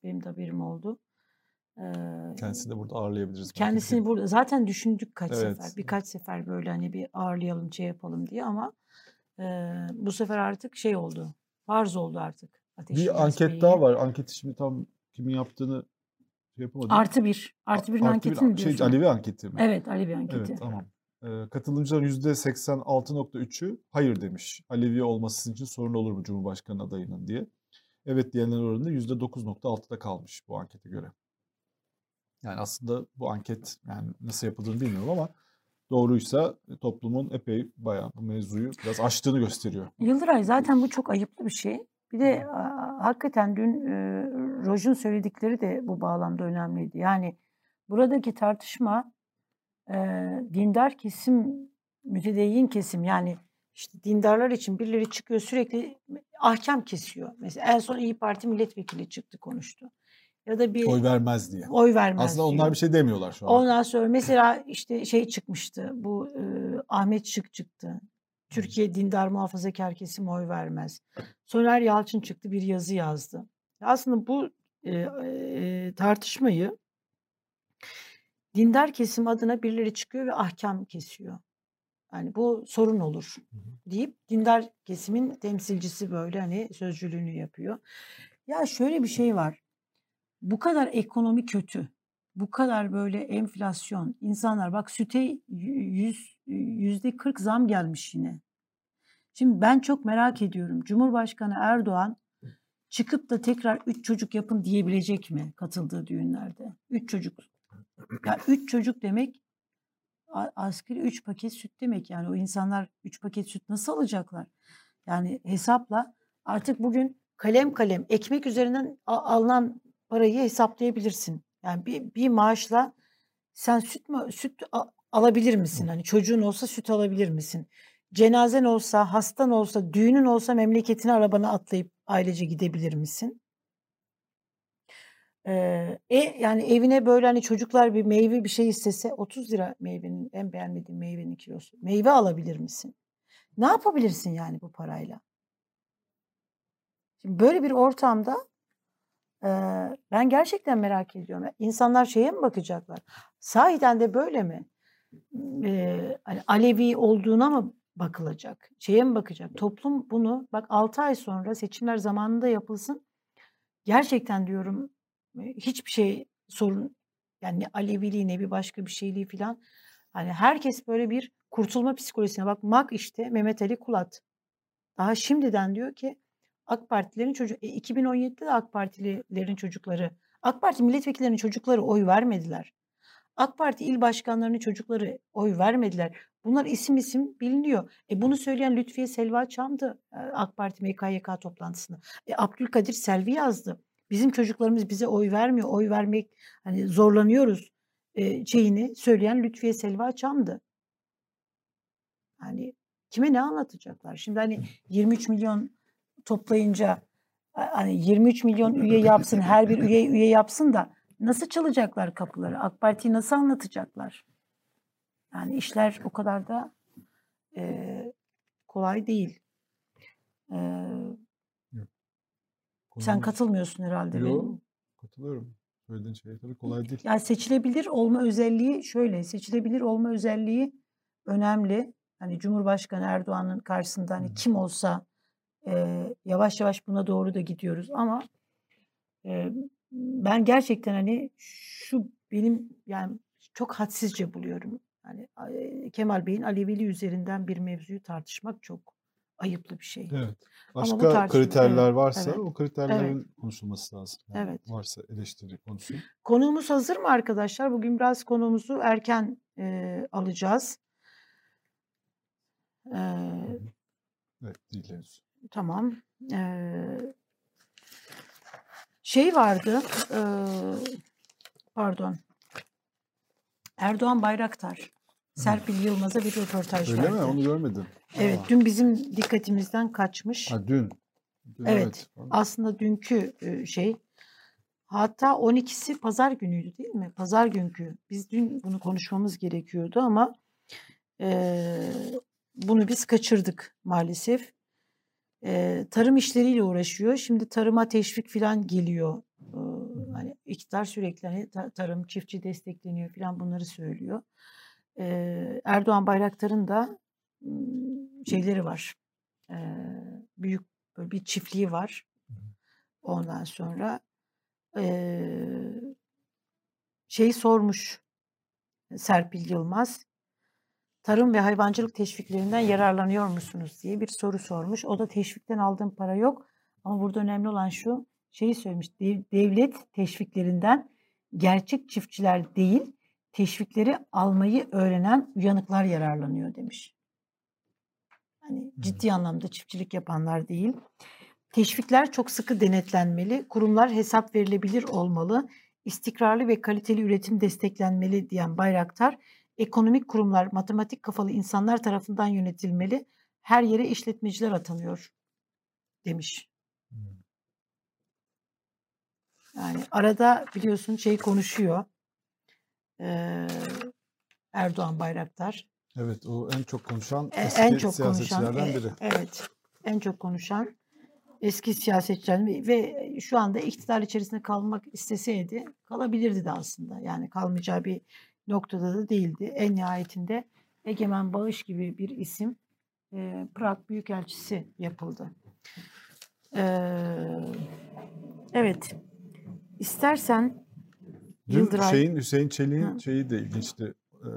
benim de haberim oldu. Kendisini de burada ağırlayabiliriz. kendisini burada zaten düşündük kaç Evet. sefer. Birkaç sefer böyle hani bir ağırlayalım, şey yapalım diye ama e, bu sefer artık şey oldu. Farz oldu artık. Ateş İlyas Bir anket Bey'in. daha var. Anketi şimdi tam kimin yaptığını şey yapamadım. Artı bir. Artı Artı anketi mi şey, diyorsun? Alevi anketi mi? Evet Ali bir anketi. Evet tamam. Ee, katılımcıların %86.3'ü hayır demiş. Alevi olması için sorun olur mu Cumhurbaşkanı adayının diye. Evet diyenlerin oranı %9.6'da kalmış bu ankete göre. Yani aslında bu anket yani nasıl yapıldığını bilmiyorum ama doğruysa toplumun epey bayağı bu mevzuyu biraz aştığını gösteriyor. Yıldıray zaten bu çok ayıplı bir şey. Bir de a- hakikaten dün e, Roj'un söyledikleri de bu bağlamda önemliydi. Yani buradaki tartışma e, dindar kesim, mütedeyyin kesim yani işte dindarlar için birileri çıkıyor sürekli ahkam kesiyor. Mesela en son İyi Parti milletvekili çıktı konuştu. Ya da bir Oy vermez diye. oy vermez Aslında onlar diyor. bir şey demiyorlar şu an. Ondan sonra mesela işte şey çıkmıştı. Bu e, Ahmet Şık çıktı. Türkiye dindar muhafazakar kesim oy vermez. Soner Yalçın çıktı bir yazı yazdı. Aslında bu e, e, tartışmayı dindar kesim adına birileri çıkıyor ve ahkam kesiyor. Yani bu sorun olur deyip dindar kesimin temsilcisi böyle hani sözcülüğünü yapıyor. Ya şöyle bir şey var. Bu kadar ekonomi kötü. Bu kadar böyle enflasyon. insanlar bak süte yüz, yüzde 40 zam gelmiş yine. Şimdi ben çok merak ediyorum. Cumhurbaşkanı Erdoğan çıkıp da tekrar üç çocuk yapın diyebilecek mi katıldığı düğünlerde? Üç çocuk. Ya üç çocuk demek asgari üç paket süt demek. Yani o insanlar üç paket süt nasıl alacaklar? Yani hesapla artık bugün kalem kalem ekmek üzerinden alınan parayı hesaplayabilirsin. Yani bir, bir maaşla sen süt mü süt alabilir misin? Hani çocuğun olsa süt alabilir misin? Cenazen olsa, hastan olsa, düğünün olsa memleketine arabana atlayıp ailece gidebilir misin? Ee, e, yani evine böyle hani çocuklar bir meyve bir şey istese 30 lira meyvenin en beğenmediğim meyvenin kilosu. Meyve alabilir misin? Ne yapabilirsin yani bu parayla? Şimdi böyle bir ortamda ben gerçekten merak ediyorum. İnsanlar şeye mi bakacaklar? Sahiden de böyle mi? Hani Alevi olduğuna mı bakılacak? Şeye mi bakacak? Toplum bunu bak 6 ay sonra seçimler zamanında yapılsın. Gerçekten diyorum e, hiçbir şey sorun yani ne Aleviliği ne bir başka bir şeyliği falan. Hani herkes böyle bir kurtulma psikolojisine bak MAK işte Mehmet Ali Kulat. Daha şimdiden diyor ki AK Partilerin çocuk e, 2017'de de AK Partililerin çocukları AK Parti milletvekillerinin çocukları oy vermediler. AK Parti il başkanlarının çocukları oy vermediler. Bunlar isim isim biliniyor. E bunu söyleyen Lütfiye Selva Çam'dı e, AK Parti MKYK toplantısında. E Abdülkadir Selvi yazdı. Bizim çocuklarımız bize oy vermiyor. Oy vermek hani zorlanıyoruz e, şeyini söyleyen Lütfiye Selva Çam'dı. Hani kime ne anlatacaklar? Şimdi hani 23 milyon toplayınca hani 23 milyon üye yapsın, her bir üye üye yapsın da nasıl çalacaklar kapıları? AK Parti'yi nasıl anlatacaklar? Yani işler o kadar da e, kolay değil. E, sen katılmıyorsun herhalde Yo, benim. katılıyorum. Söylediğin şey tabii kolay değil. Yani seçilebilir olma özelliği şöyle, seçilebilir olma özelliği önemli. Hani Cumhurbaşkanı Erdoğan'ın karşısında hani kim olsa e, yavaş yavaş buna doğru da gidiyoruz ama e, ben gerçekten hani şu benim yani çok hadsizce buluyorum. Hani Kemal Bey'in Alevili üzerinden bir mevzuyu tartışmak çok ayıplı bir şey. Evet. Başka tartışma- kriterler evet, varsa evet, o kriterlerin konuşulması lazım. Yani Evet. Varsa eleştiri konusu. Konuğumuz hazır mı arkadaşlar? Bugün biraz konuğumuzu erken e, alacağız. E, Evet değil henüz. Tamam. E, şey vardı. e, pardon. Erdoğan Bayraktar. Serpil Yılmaz'a bir röportaj Öyle verdi. mi? Onu görmedim. Evet, Aa. dün bizim dikkatimizden kaçmış. Ha, dün. Dün, Evet. Aslında dünkü e, şey hatta 12'si pazar günüydü değil mi? Pazar günkü. Biz dün bunu konuşmamız gerekiyordu ama e, bunu biz kaçırdık maalesef. E, tarım işleriyle uğraşıyor. Şimdi tarıma teşvik falan geliyor. E, hani iktidar sürekli hani ta- tarım çiftçi destekleniyor falan bunları söylüyor. E, Erdoğan Bayraktar'ın da şeyleri var. E, büyük böyle bir çiftliği var. Ondan sonra eee şey sormuş Serpil Yılmaz. Tarım ve hayvancılık teşviklerinden yararlanıyor musunuz diye bir soru sormuş. O da teşvikten aldığım para yok. Ama burada önemli olan şu şeyi söylemiş. "Dev- Devlet teşviklerinden gerçek çiftçiler değil, teşvikleri almayı öğrenen uyanıklar yararlanıyor demiş. Hani ciddi anlamda çiftçilik yapanlar değil. Teşvikler çok sıkı denetlenmeli, kurumlar hesap verilebilir olmalı, istikrarlı ve kaliteli üretim desteklenmeli diyen Bayraktar, ekonomik kurumlar matematik kafalı insanlar tarafından yönetilmeli, her yere işletmeciler atanıyor demiş. Hmm. Yani arada biliyorsun şey konuşuyor. eee, Erdoğan Bayraktar. Evet o en çok konuşan E, eski en çok konuşan siyasetçilerden e, biri. evet en çok konuşan eski siyasetçiler ve- ve şu anda iktidar içerisinde kalmak isteseydi kalabilirdi de aslında yani kalmayacağı bir noktada da değildi en nihayetinde Egemen Bağış gibi bir isim e, Prag Büyükelçisi yapıldı. Eee, evet istersen Dün Yıldıray şeyin Hüseyin Çelik'in Hı. şeyi de ilginçti. Ee,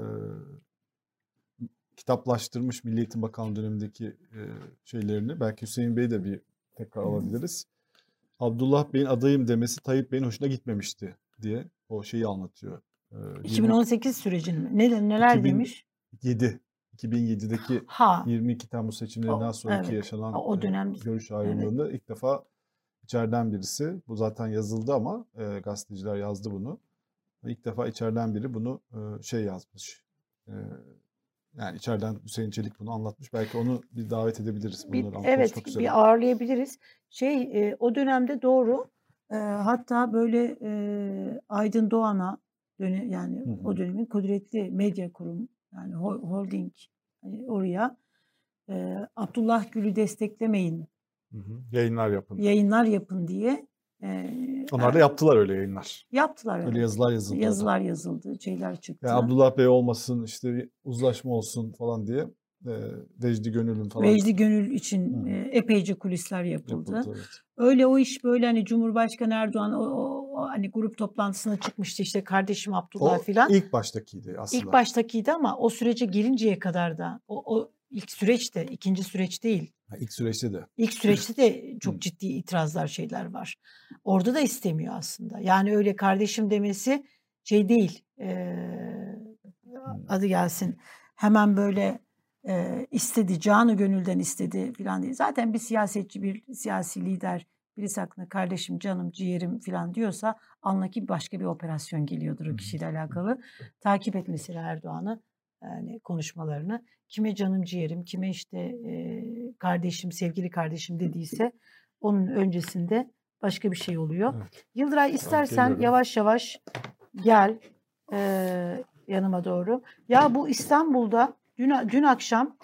kitaplaştırmış Milli Eğitim Bakanlığı dönemindeki e, şeylerini. Belki Hüseyin Bey de bir tekrar alabiliriz. Abdullah Bey'in adayım demesi Tayyip Bey'in hoşuna gitmemişti diye o şeyi anlatıyor. Ee, 2018 sürecin mi? Ne, neler 2000 demiş? 2007 2007'deki Ha 22 Temmuz seçimlerinden O- sonraki evet. yaşanan O dönem- görüş ayrılığında ilk defa içeriden birisi, bu zaten yazıldı ama e, gazeteciler yazdı bunu. İlk defa içeriden biri bunu e, şey yazmış. E, yani içeriden Hüseyin Çelik bunu anlatmış. Belki onu bir davet edebiliriz. Bir, Bunları an- evet üzere. bir ağırlayabiliriz. Şey e, o dönemde doğru e, hatta böyle e, Aydın Doğan'a döne, yani Hı hı. o dönemin kudretli medya kurum yani ho- holding hani oraya e, Abdullah Gül'ü desteklemeyin Hı hı. Yayınlar yapın. yayınlar yapın diye e, Onlar da yaptılar öyle yayınlar. yaptılar. Öyle evet. yazılar yazıldı. orada. Yazılar yazıldı, şeyler çıktı. Yani Abdullah Bey olmasın, işte uzlaşma olsun falan diye e, Vecdi Gönül'ün falan Vecdi Gönül için e, epeyce kulisler yapıldı. yapıldı. Evet. Öyle o iş böyle hani Cumhurbaşkanı Erdoğan o, o- hani grup toplantısına çıkmıştı işte kardeşim Abdullah O filan. ilk baştakiydi aslında. İlk baştakiydi ama o sürece gelinceye kadar da o, o ilk süreçte ikinci süreç değil. Ha, ilk süreçte de. İlk süreçte de çok ciddi itirazlar şeyler var. Orada da istemiyor aslında. Yani öyle kardeşim demesi şey değil. eee, adı gelsin. Hemen böyle eee, istedi, canı gönülden istedi falan değil. Zaten bir siyasetçi, bir siyasi lider birisi hakkında kardeşim, canım, ciğerim falan diyorsa anlaki başka bir operasyon geliyordur o kişiyle alakalı. Takip et mesela Erdoğan'ı yani konuşmalarını. Kime canım ciğerim, kime işte eee, kardeşim, sevgili kardeşim dediyse onun öncesinde başka bir şey oluyor. Evet. Yıldıray istersen yavaş yavaş gel eee, yanıma doğru. Ya bu İstanbul'da dün, dün akşam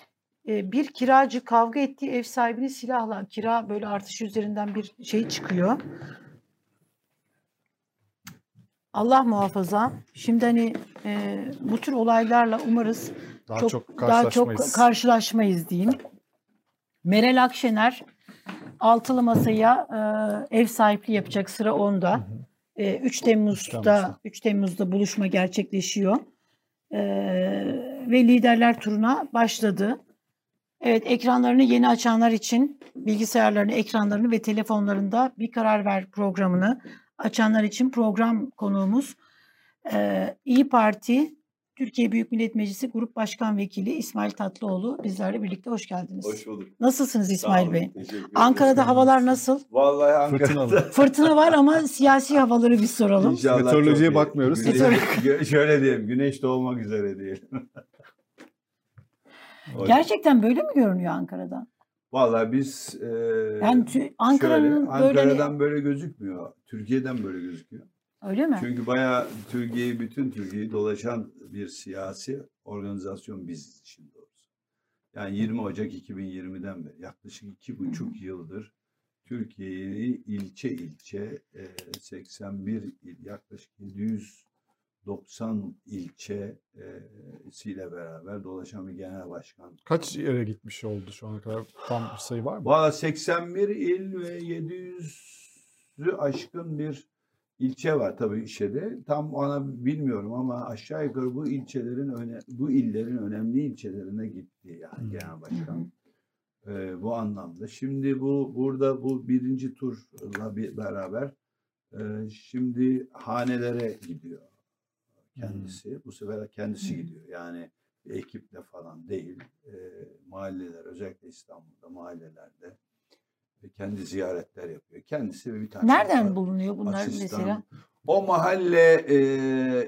e, bir kiracı kavga ettiği ev sahibini silahla kira böyle artış üzerinden bir şey çıkıyor. Allah muhafaza. Şimdi hani e, bu tür olaylarla umarız Daha çok, çok, daha çok karşılaşmayız. diyeyim. Meral Akşener altılı masaya e, ev sahipliği yapacak sıra onda. E, 3 Temmuz'da Temmuz'da. 3 Temmuz'da buluşma gerçekleşiyor. E, ve liderler turuna başladı. Evet ekranlarını yeni açanlar için bilgisayarlarını, ekranlarını ve telefonlarında bir karar ver programını açanlar için program konuğumuz e, İyi Parti Türkiye Büyük Millet Meclisi Grup Başkan Vekili İsmail Tatlıoğlu bizlerle birlikte hoş geldiniz. Hoş bulduk. Nasılsınız Sağ İsmail olun, Bey? teşekkür ederim. Ankara'da havalar nasıl? Vallahi Ankara'da. Fırtınalı. Fırtına var ama siyasi havaları bir soralım. İnşallah Meteorolojiye bakmıyoruz. Güneş- şöyle diyelim, güneş doğmak üzere diyelim. Gerçekten böyle mi görünüyor Ankara'da? Vallahi biz e, Yani tü- Ankara'nın şöyle, böyle Ankara'dan böyle gözükmüyor. Türkiye'den böyle gözüküyor. Öyle mi? Çünkü bayağı Türkiye'yi, bütün Türkiye'yi dolaşan bir siyasi organizasyon biz için doğrusu. Yani 20 Ocak 2020'den beri yaklaşık iki buçuk yıldır Türkiye'yi ilçe ilçe e, 81 il, yaklaşık 790 ilçe e, ile beraber dolaşan bir genel başkan. Kaç yere gitmiş oldu şu ana kadar? Tam bir sayı var mı? Valla 81 il ve 700'ü aşkın bir ilçe var tabii işede. Tam ona bilmiyorum ama aşağı yukarı bu ilçelerin öne, bu illerin önemli ilçelerine gitti yani Hmm. genel başkan. Ee, bu anlamda. Şimdi bu burada bu birinci turla bir beraber e, şimdi hanelere gidiyor kendisi. Bu sefer kendisi Hmm. gidiyor. Yani ekiple falan değil. E, mahalleler özellikle İstanbul'da mahallelerde e, kendi ziyaretler yapıyor. Kendisi ve bir tane Nereden asistan- bulunuyor bunlar asistan. mesela? O mahalle e,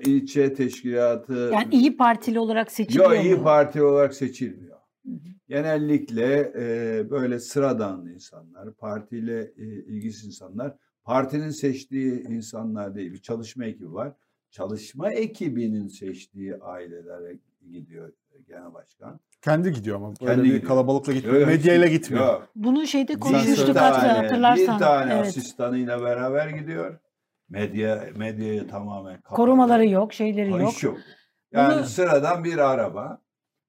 ilçe teşkilatı Yani iyi Partili olarak seçiliyor Yok iyi mu? Parti olarak seçilmiyor. Hı hı. Genellikle e, böyle sıradan insanlar, partiyle e, ilgisiz insanlar, partinin seçtiği insanlar değil. Bir çalışma ekibi var. Çalışma ekibinin seçtiği ailelere gidiyor genel başkan. Kendi gidiyor ama. Kendi bir gidiyor. kalabalıkla gitmiyor. Yok, Medyayla gitmiyor. Yok. Bunu şeyde konuşmuştuk hatta hatırlarsan. Bir tane evet. asistanıyla beraber gidiyor. Medya medyayı tamamen kapalı. Korumaları yok, şeyleri yok. yok. Yani Bunu- sıradan bir araba.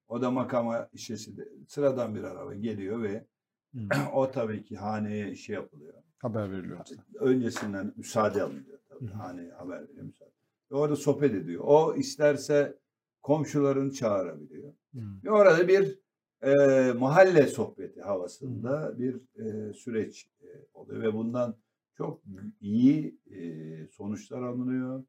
O da makama işesi de. Sıradan bir araba geliyor ve Hmm. o tabii ki haneye şey yapılıyor. Haber veriliyor. Öncesinden müsaade alınıyor tabii. Hı. Haneye haber veriyor müsaade. Ve orada sohbet ediyor. O isterse komşularını çağırabiliyor. Hmm. Ve orada bir e, mahalle sohbeti havasında bir e, süreç e, oluyor ve bundan çok iyi e, sonuçlar alınıyor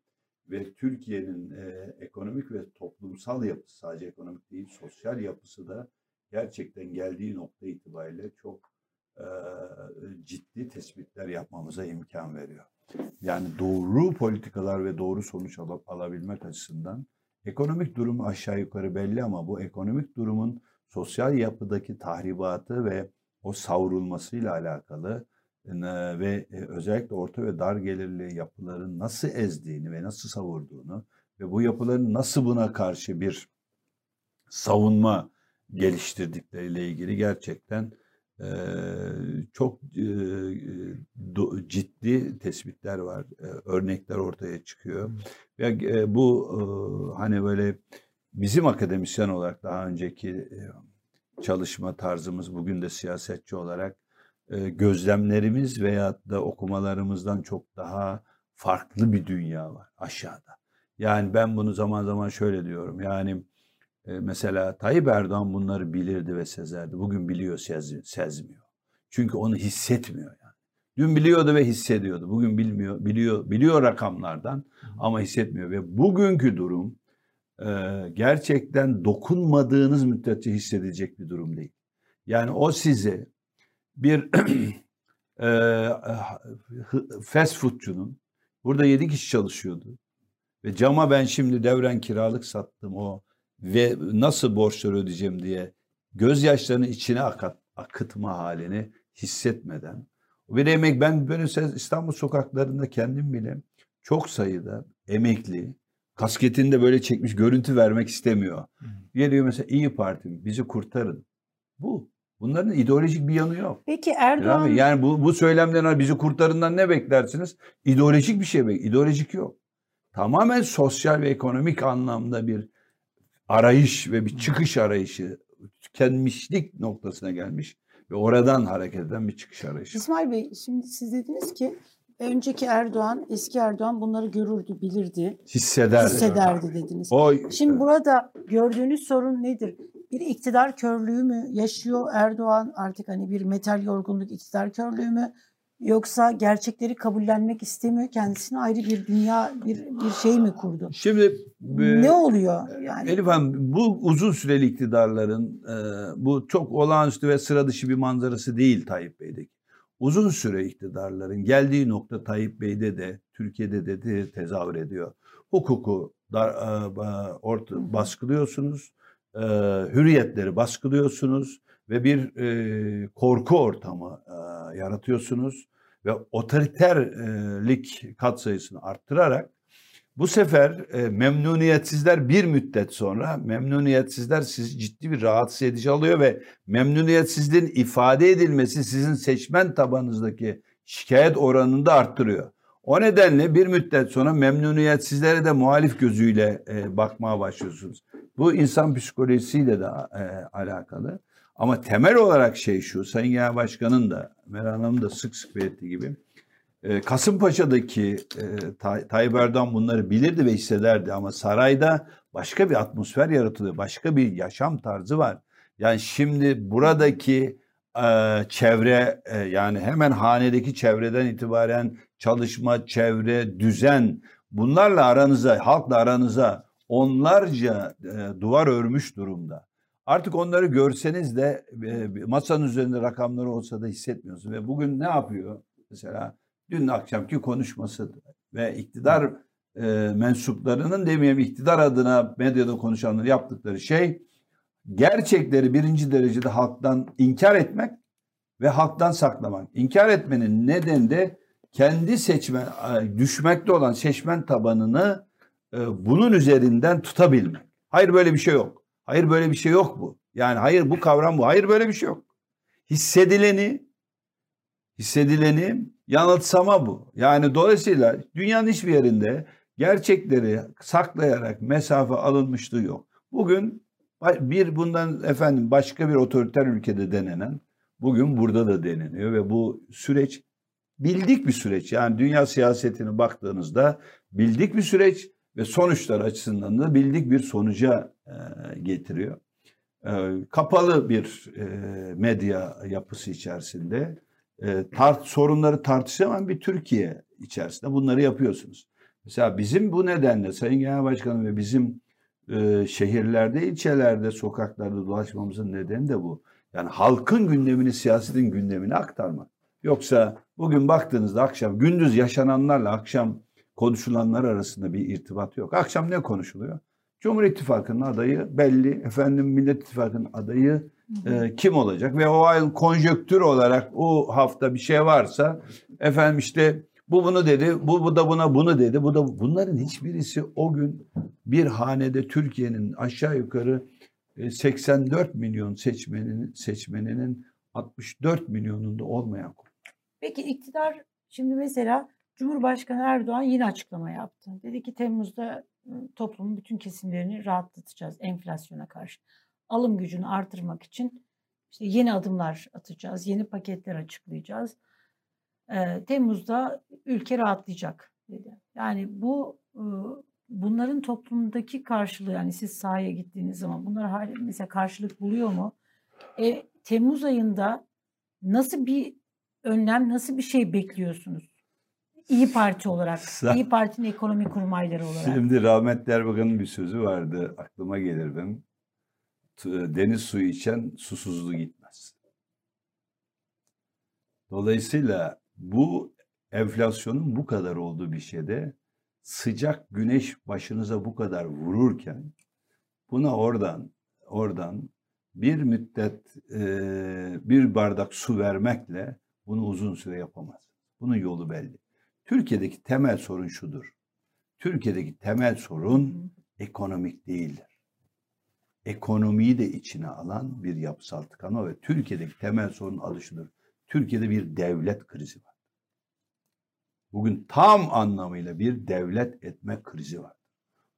ve Türkiye'nin e, ekonomik ve toplumsal yapısı sadece ekonomik değil sosyal yapısı da gerçekten geldiği nokta itibariyle çok e, ciddi tespitler yapmamıza imkan veriyor. Yani doğru politikalar ve doğru sonuç al- alabilmek açısından ekonomik durum aşağı yukarı belli ama bu ekonomik durumun sosyal yapıdaki tahribatı ve o savrulmasıyla alakalı e, ve e, özellikle orta ve dar gelirli yapıların nasıl ezdiğini ve nasıl savurduğunu ve bu yapıların nasıl buna karşı bir savunma geliştirdikleriyle ilgili gerçekten e, çok e, do- ciddi tespitler var, e, örnekler ortaya çıkıyor. Ve e, bu e, hani böyle bizim akademisyen olarak daha önceki e, çalışma tarzımız bugün de siyasetçi olarak e, gözlemlerimiz veyahut da okumalarımızdan çok daha farklı bir dünya var aşağıda. Yani ben bunu zaman zaman şöyle diyorum. Yani mesela Tayyip Erdoğan bunları bilirdi ve sezerdi. Bugün biliyor, sez, sezmiyor. Çünkü onu hissetmiyor yani. Dün biliyordu ve hissediyordu. Bugün bilmiyor, biliyor, biliyor rakamlardan ama hissetmiyor ve bugünkü durum e, gerçekten dokunmadığınız müddetçe hissedilecek bir durum değil. Yani o size bir e, fast foodcunun burada yedi kişi çalışıyordu ve cama ben şimdi devren kiralık sattım o ve nasıl borçları ödeyeceğim diye gözyaşlarını içine akat, akıtma halini hissetmeden bir emek ben böyle İstanbul sokaklarında kendim bile çok sayıda emekli kasketini de böyle çekmiş görüntü vermek istemiyor. Geliyor mesela İyi Parti bizi kurtarın. Bu. Bunların ideolojik bir yanı yok. Peki Erdoğan... Yani, yani bu, bu söylemden bizi kurtarından ne beklersiniz? İdeolojik bir şey bek. İdeolojik yok. Tamamen sosyal ve ekonomik anlamda bir arayış ve bir çıkış arayışı tükenmişlik noktasına gelmiş ve oradan hareket eden bir çıkış arayışı. İsmail Bey şimdi siz dediniz ki önceki Erdoğan, eski Erdoğan bunları görürdü, bilirdi, hissederdi. hissederdi dediniz. O, Şimdi burada gördüğünüz sorun nedir? Bir iktidar körlüğü mü yaşıyor Erdoğan artık hani bir metal yorgunluk iktidar körlüğü mü? Yoksa gerçekleri kabullenmek istemiyor. Kendisine ayrı bir dünya, bir, bir şey mi kurdu? Şimdi e, ne oluyor yani? Elif Hanım bu uzun süreli iktidarların e, bu çok olağanüstü ve sıra dışı bir manzarası değil Tayyip Bey'deki. Uzun süre iktidarların geldiği nokta Tayyip Bey'de de Türkiye'de de, de tezahür ediyor. Hukuku dar, e, orta, baskılıyorsunuz, e, hürriyetleri baskılıyorsunuz ve bir e, korku ortamı e, yaratıyorsunuz ve otoriterlik katsayısını arttırarak bu sefer e, memnuniyetsizler bir müddet sonra memnuniyetsizler sizi ciddi bir rahatsız edici alıyor ve memnuniyetsizliğin ifade edilmesi sizin seçmen tabanınızdaki şikayet oranını da arttırıyor. O nedenle bir müddet sonra memnuniyetsizlere de muhalif gözüyle e, bakmaya başlıyorsunuz. Bu insan psikolojisiyle de e, alakalı. Ama temel olarak şey şu, Sayın Genel Başkan'ın da, Meral Hanım da sık sık belirttiği gibi, e, Kasımpaşa'daki e, Tay Tayyip Erdoğan bunları bilirdi ve hissederdi ama sarayda başka bir atmosfer yaratılıyor, başka bir yaşam tarzı var. Yani şimdi buradaki e, çevre, e, yani hemen hanedeki çevreden itibaren çalışma, çevre, düzen, bunlarla aranıza, halkla aranıza onlarca e, duvar örmüş durumda. Artık onları görseniz de e, masanın üzerinde rakamları olsa da hissetmiyorsunuz. Ve bugün ne yapıyor? Mesela dün akşamki konuşması ve iktidar e, mensuplarının demeyeyim iktidar adına medyada konuşanlar yaptıkları şey gerçekleri birinci derecede halktan inkar etmek ve halktan saklamak. İnkar etmenin nedeni de kendi seçmen düşmekte olan seçmen tabanını e, bunun üzerinden tutabilmek. Hayır böyle bir şey yok. Hayır böyle bir şey yok bu. Yani hayır bu kavram bu. Hayır böyle bir şey yok. Hissedileni hissedileni yanılsama bu. Yani dolayısıyla dünyanın hiçbir yerinde gerçekleri saklayarak mesafe alınmışlığı yok. Bugün bir bundan efendim başka bir otoriter ülkede denenen bugün burada da deneniyor ve bu süreç bildik bir süreç. Yani dünya siyasetine baktığınızda bildik bir süreç ve sonuçlar açısından da bildik bir sonuca getiriyor. E, kapalı bir e, medya yapısı içerisinde e, tart sorunları tartışamayan bir Türkiye içerisinde bunları yapıyorsunuz. Mesela bizim bu nedenle Sayın Genel Başkanım ve bizim e, şehirlerde, ilçelerde, sokaklarda dolaşmamızın nedeni de bu. Yani halkın gündemini siyasetin gündemine aktarmak. Yoksa bugün baktığınızda akşam gündüz yaşananlarla akşam konuşulanlar arasında bir irtibat yok. Akşam ne konuşuluyor? Cumhur İttifakı'nın adayı belli. Efendim Millet İttifakı'nın adayı e, kim olacak? Ve o ayın konjöktür olarak o hafta bir şey varsa efendim işte bu bunu dedi, bu, bu da buna bunu dedi. Bu da bunların hiçbirisi o gün bir hanede Türkiye'nin aşağı yukarı 84 e, milyon seçmeninin seçmeninin 64 milyonunda olmayan konu. Peki iktidar şimdi mesela Cumhurbaşkanı Erdoğan yine açıklama yaptı. Dedi ki Temmuz'da toplumun bütün kesimlerini rahatlatacağız enflasyona karşı. alım gücünü artırmak için işte yeni adımlar atacağız, yeni paketler açıklayacağız. Ee, Temmuz'da ülke rahatlayacak dedi. Yani bu e, bunların toplumdaki karşılığı yani siz sahaya gittiğiniz zaman bunlar hala mesela karşılık buluyor mu? E, Temmuz ayında nasıl bir önlem, nasıl bir şey bekliyorsunuz? İyi Parti olarak, İyi Parti'nin ekonomi kurmayları olarak. Şimdi rahmetli Erbakan'ın bir sözü vardı. Aklıma gelir benim. Deniz suyu içen susuzluğu gitmez. Dolayısıyla bu enflasyonun bu kadar olduğu bir şeyde sıcak güneş başınıza bu kadar vururken buna oradan oradan bir müddet eee, bir bardak su vermekle bunu uzun süre yapamaz. Bunun yolu belli. Türkiye'deki temel sorun şudur. Türkiye'deki temel sorun ekonomik değildir. Ekonomiyi de içine alan bir yapısal tıkanma ve Türkiye'deki temel sorun adı şudur. Türkiye'de bir devlet krizi var. Bugün tam anlamıyla bir devlet etme krizi var.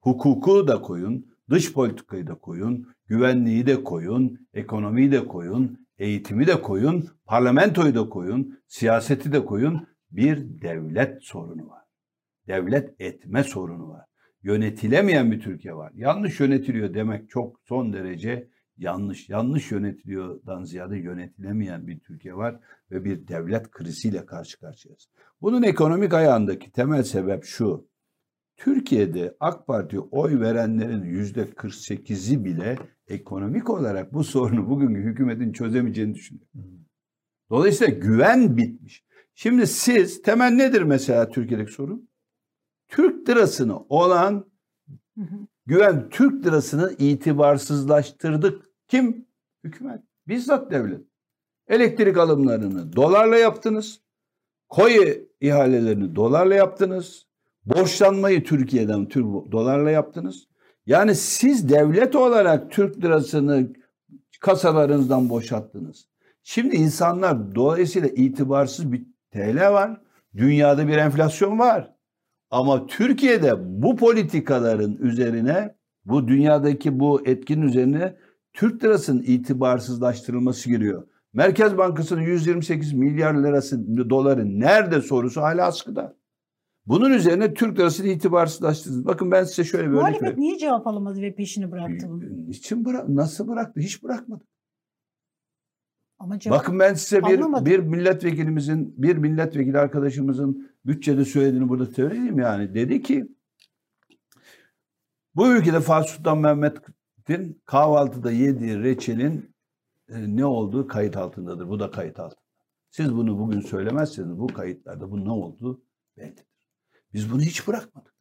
Hukuku da koyun, dış politikayı da koyun, güvenliği de koyun, ekonomiyi de koyun, eğitimi de koyun, parlamentoyu da koyun, siyaseti de koyun. Bir devlet sorunu var. Devlet etme sorunu var. Yönetilemeyen bir Türkiye var. Yanlış yönetiliyor demek çok son derece yanlış. Yanlış yönetiliyordan ziyade yönetilemeyen bir Türkiye var ve bir devlet kriziyle karşı karşıyayız. Bunun ekonomik ayağındaki temel sebep şu. Türkiye'de AK Parti'ye oy verenlerin yüzde 48'i bile ekonomik olarak bu sorunu bugünkü hükümetin çözemeyeceğini düşünüyor. Dolayısıyla güven bitmiş. Şimdi siz temel nedir mesela Türkiye'deki sorun? Türk lirasını olan Hı hı. güven Türk lirasını itibarsızlaştırdık. Kim? Hükümet. Bizzat devlet. Elektrik alımlarını dolarla yaptınız. Koyu ihalelerini dolarla yaptınız. Borçlanmayı Türkiye'den Türk dolarla yaptınız. Yani siz devlet olarak Türk lirasını kasalarınızdan boşalttınız. Şimdi insanlar dolayısıyla itibarsız bir TL var. Dünyada bir enflasyon var. Ama Türkiye'de bu politikaların üzerine, bu dünyadaki bu etkinin üzerine Türk lirasının itibarsızlaştırılması giriyor. Merkez Bankası'nın 128 milyar lirası doları nerede sorusu hala askıda. Bunun üzerine Türk lirasını itibarsızlaştırdınız. Bakın ben size şöyle bir örnek Muhalefet vereyim. niye cevap alamadı ve peşini bıraktı? Niçin bırak nasıl bıraktı? Hiç bırakmadı. Ama cevap Bakın ben size bir, Anlamadım. bir milletvekilimizin, bir milletvekili arkadaşımızın bütçede söylediğini burada söyleyeyim yani. Dedi ki bu ülkede Fatih Sultan Mehmet'in kahvaltıda yediği reçelin e, ne olduğu kayıt altındadır. Bu da kayıt altında. Siz bunu bugün söylemezseniz bu kayıtlarda bu ne olduğu bellidir. Biz bunu hiç bırakmadık.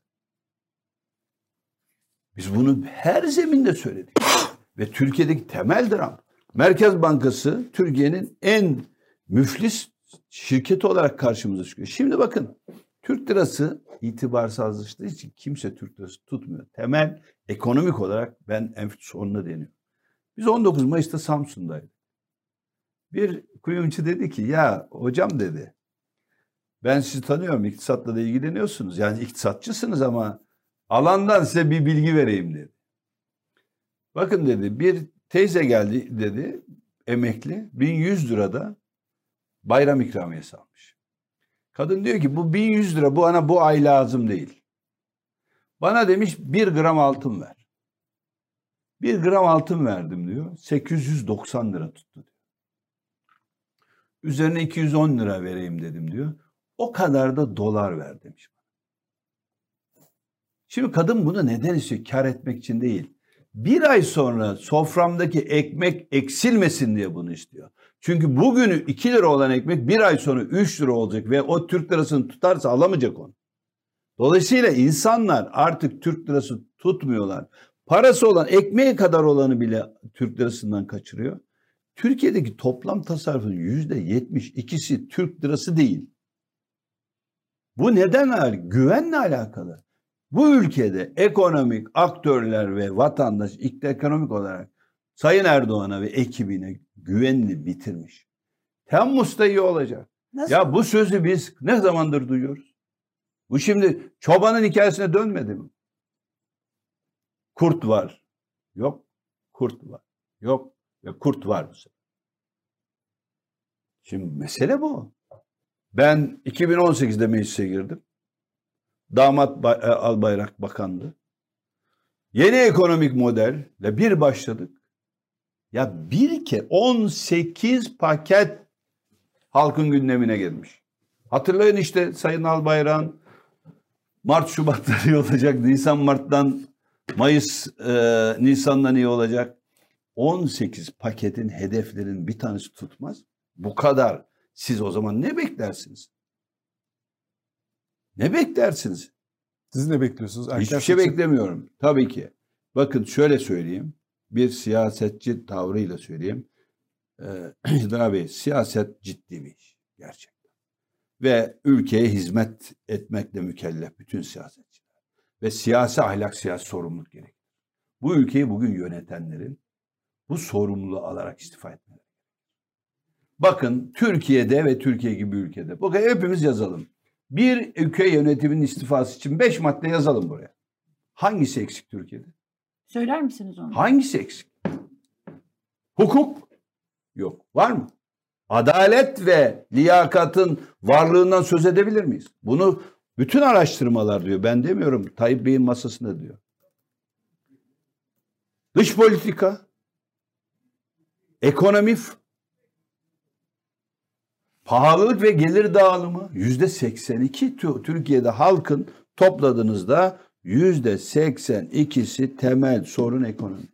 Biz bunu her zeminde söyledik. Ve Türkiye'deki temel dram Merkez Bankası Türkiye'nin en müflis şirketi olarak karşımıza çıkıyor. Şimdi bakın Türk lirası itibarsızlaştığı için kimse Türk lirası tutmuyor. Temel ekonomik olarak ben en sonuna deniyorum. Biz 19 Mayıs'ta Samsun'daydık. Bir kuyumcu dedi ki ya hocam dedi ben sizi tanıyorum iktisatla da ilgileniyorsunuz. Yani iktisatçısınız ama alandan size bir bilgi vereyim dedi. Bakın dedi bir teyze geldi dedi emekli 1100 lirada bayram ikramiyesi almış. Kadın diyor ki bu 1100 lira bu ana bu ay lazım değil. Bana demiş bir gram altın ver. Bir gram altın verdim diyor. 890 lira tuttu diyor. Üzerine 210 lira vereyim dedim diyor. O kadar da dolar ver demiş. Şimdi kadın bunu neden istiyor? Kar etmek için değil. Bir ay sonra soframdaki ekmek eksilmesin diye bunu istiyor. Çünkü bugünü 2 lira olan ekmek bir ay sonra 3 lira olacak ve o Türk lirasını tutarsa alamayacak onu. Dolayısıyla insanlar artık Türk lirası tutmuyorlar. Parası olan ekmeğe kadar olanı bile Türk lirasından kaçırıyor. Türkiye'deki toplam tasarrufun yüzde yetmiş ikisi Türk lirası değil. Bu neden? Güvenle alakalı. Bu ülkede ekonomik aktörler ve vatandaş ekonomik olarak Sayın Erdoğan'a ve ekibine güvenini bitirmiş. Temmuz'da iyi olacak. Nasıl? Ya bu sözü biz ne zamandır duyuyoruz? Bu şimdi çobanın hikayesine dönmedi mi? Kurt var. Yok. Kurt var. Yok. Ve kurt var bu sefer. Şimdi mesele bu. Ben 2018'de meclise girdim. Damat Bay- e, Albayrak bakandı. Yeni ekonomik modelle bir başladık. Ya bir ke 18 paket halkın gündemine gelmiş. Hatırlayın işte Sayın Albayrak'ın Mart Şubat'ta iyi olacak. Nisan Mart'tan Mayıs e, Nisan'dan iyi olacak. 18 paketin hedeflerin bir tanesi tutmaz. Bu kadar. Siz o zaman ne beklersiniz? Ne beklersiniz? Siz ne bekliyorsunuz? Erken Hiçbir şey seçim- beklemiyorum. Tabii ki. Bakın şöyle söyleyeyim. Bir siyasetçi tavrıyla söyleyeyim. Ee, Bey siyaset ciddi bir iş. Gerçekten. Ve ülkeye hizmet etmekle mükellef bütün siyasetçiler. Ve siyasi ahlak, siyasi sorumluluk gerekir. Bu ülkeyi bugün yönetenlerin bu sorumluluğu alarak istifa etmeleri. Bakın Türkiye'de ve Türkiye gibi ülkede. Bakın hepimiz yazalım. Bir ülke yönetiminin istifası için beş madde yazalım buraya. Hangisi eksik Türkiye'de? Söyler misiniz onu? Hangisi eksik? Hukuk yok. Var mı? Adalet ve liyakatın varlığından söz edebilir miyiz? Bunu bütün araştırmalar diyor. Ben demiyorum. Tayyip Bey'in masasında diyor. Dış politika, ekonomi, pahalılık ve gelir dağılımı yüzde 82 tü- Türkiye'de halkın topladığınızda yüzde 82'si temel sorun ekonomi.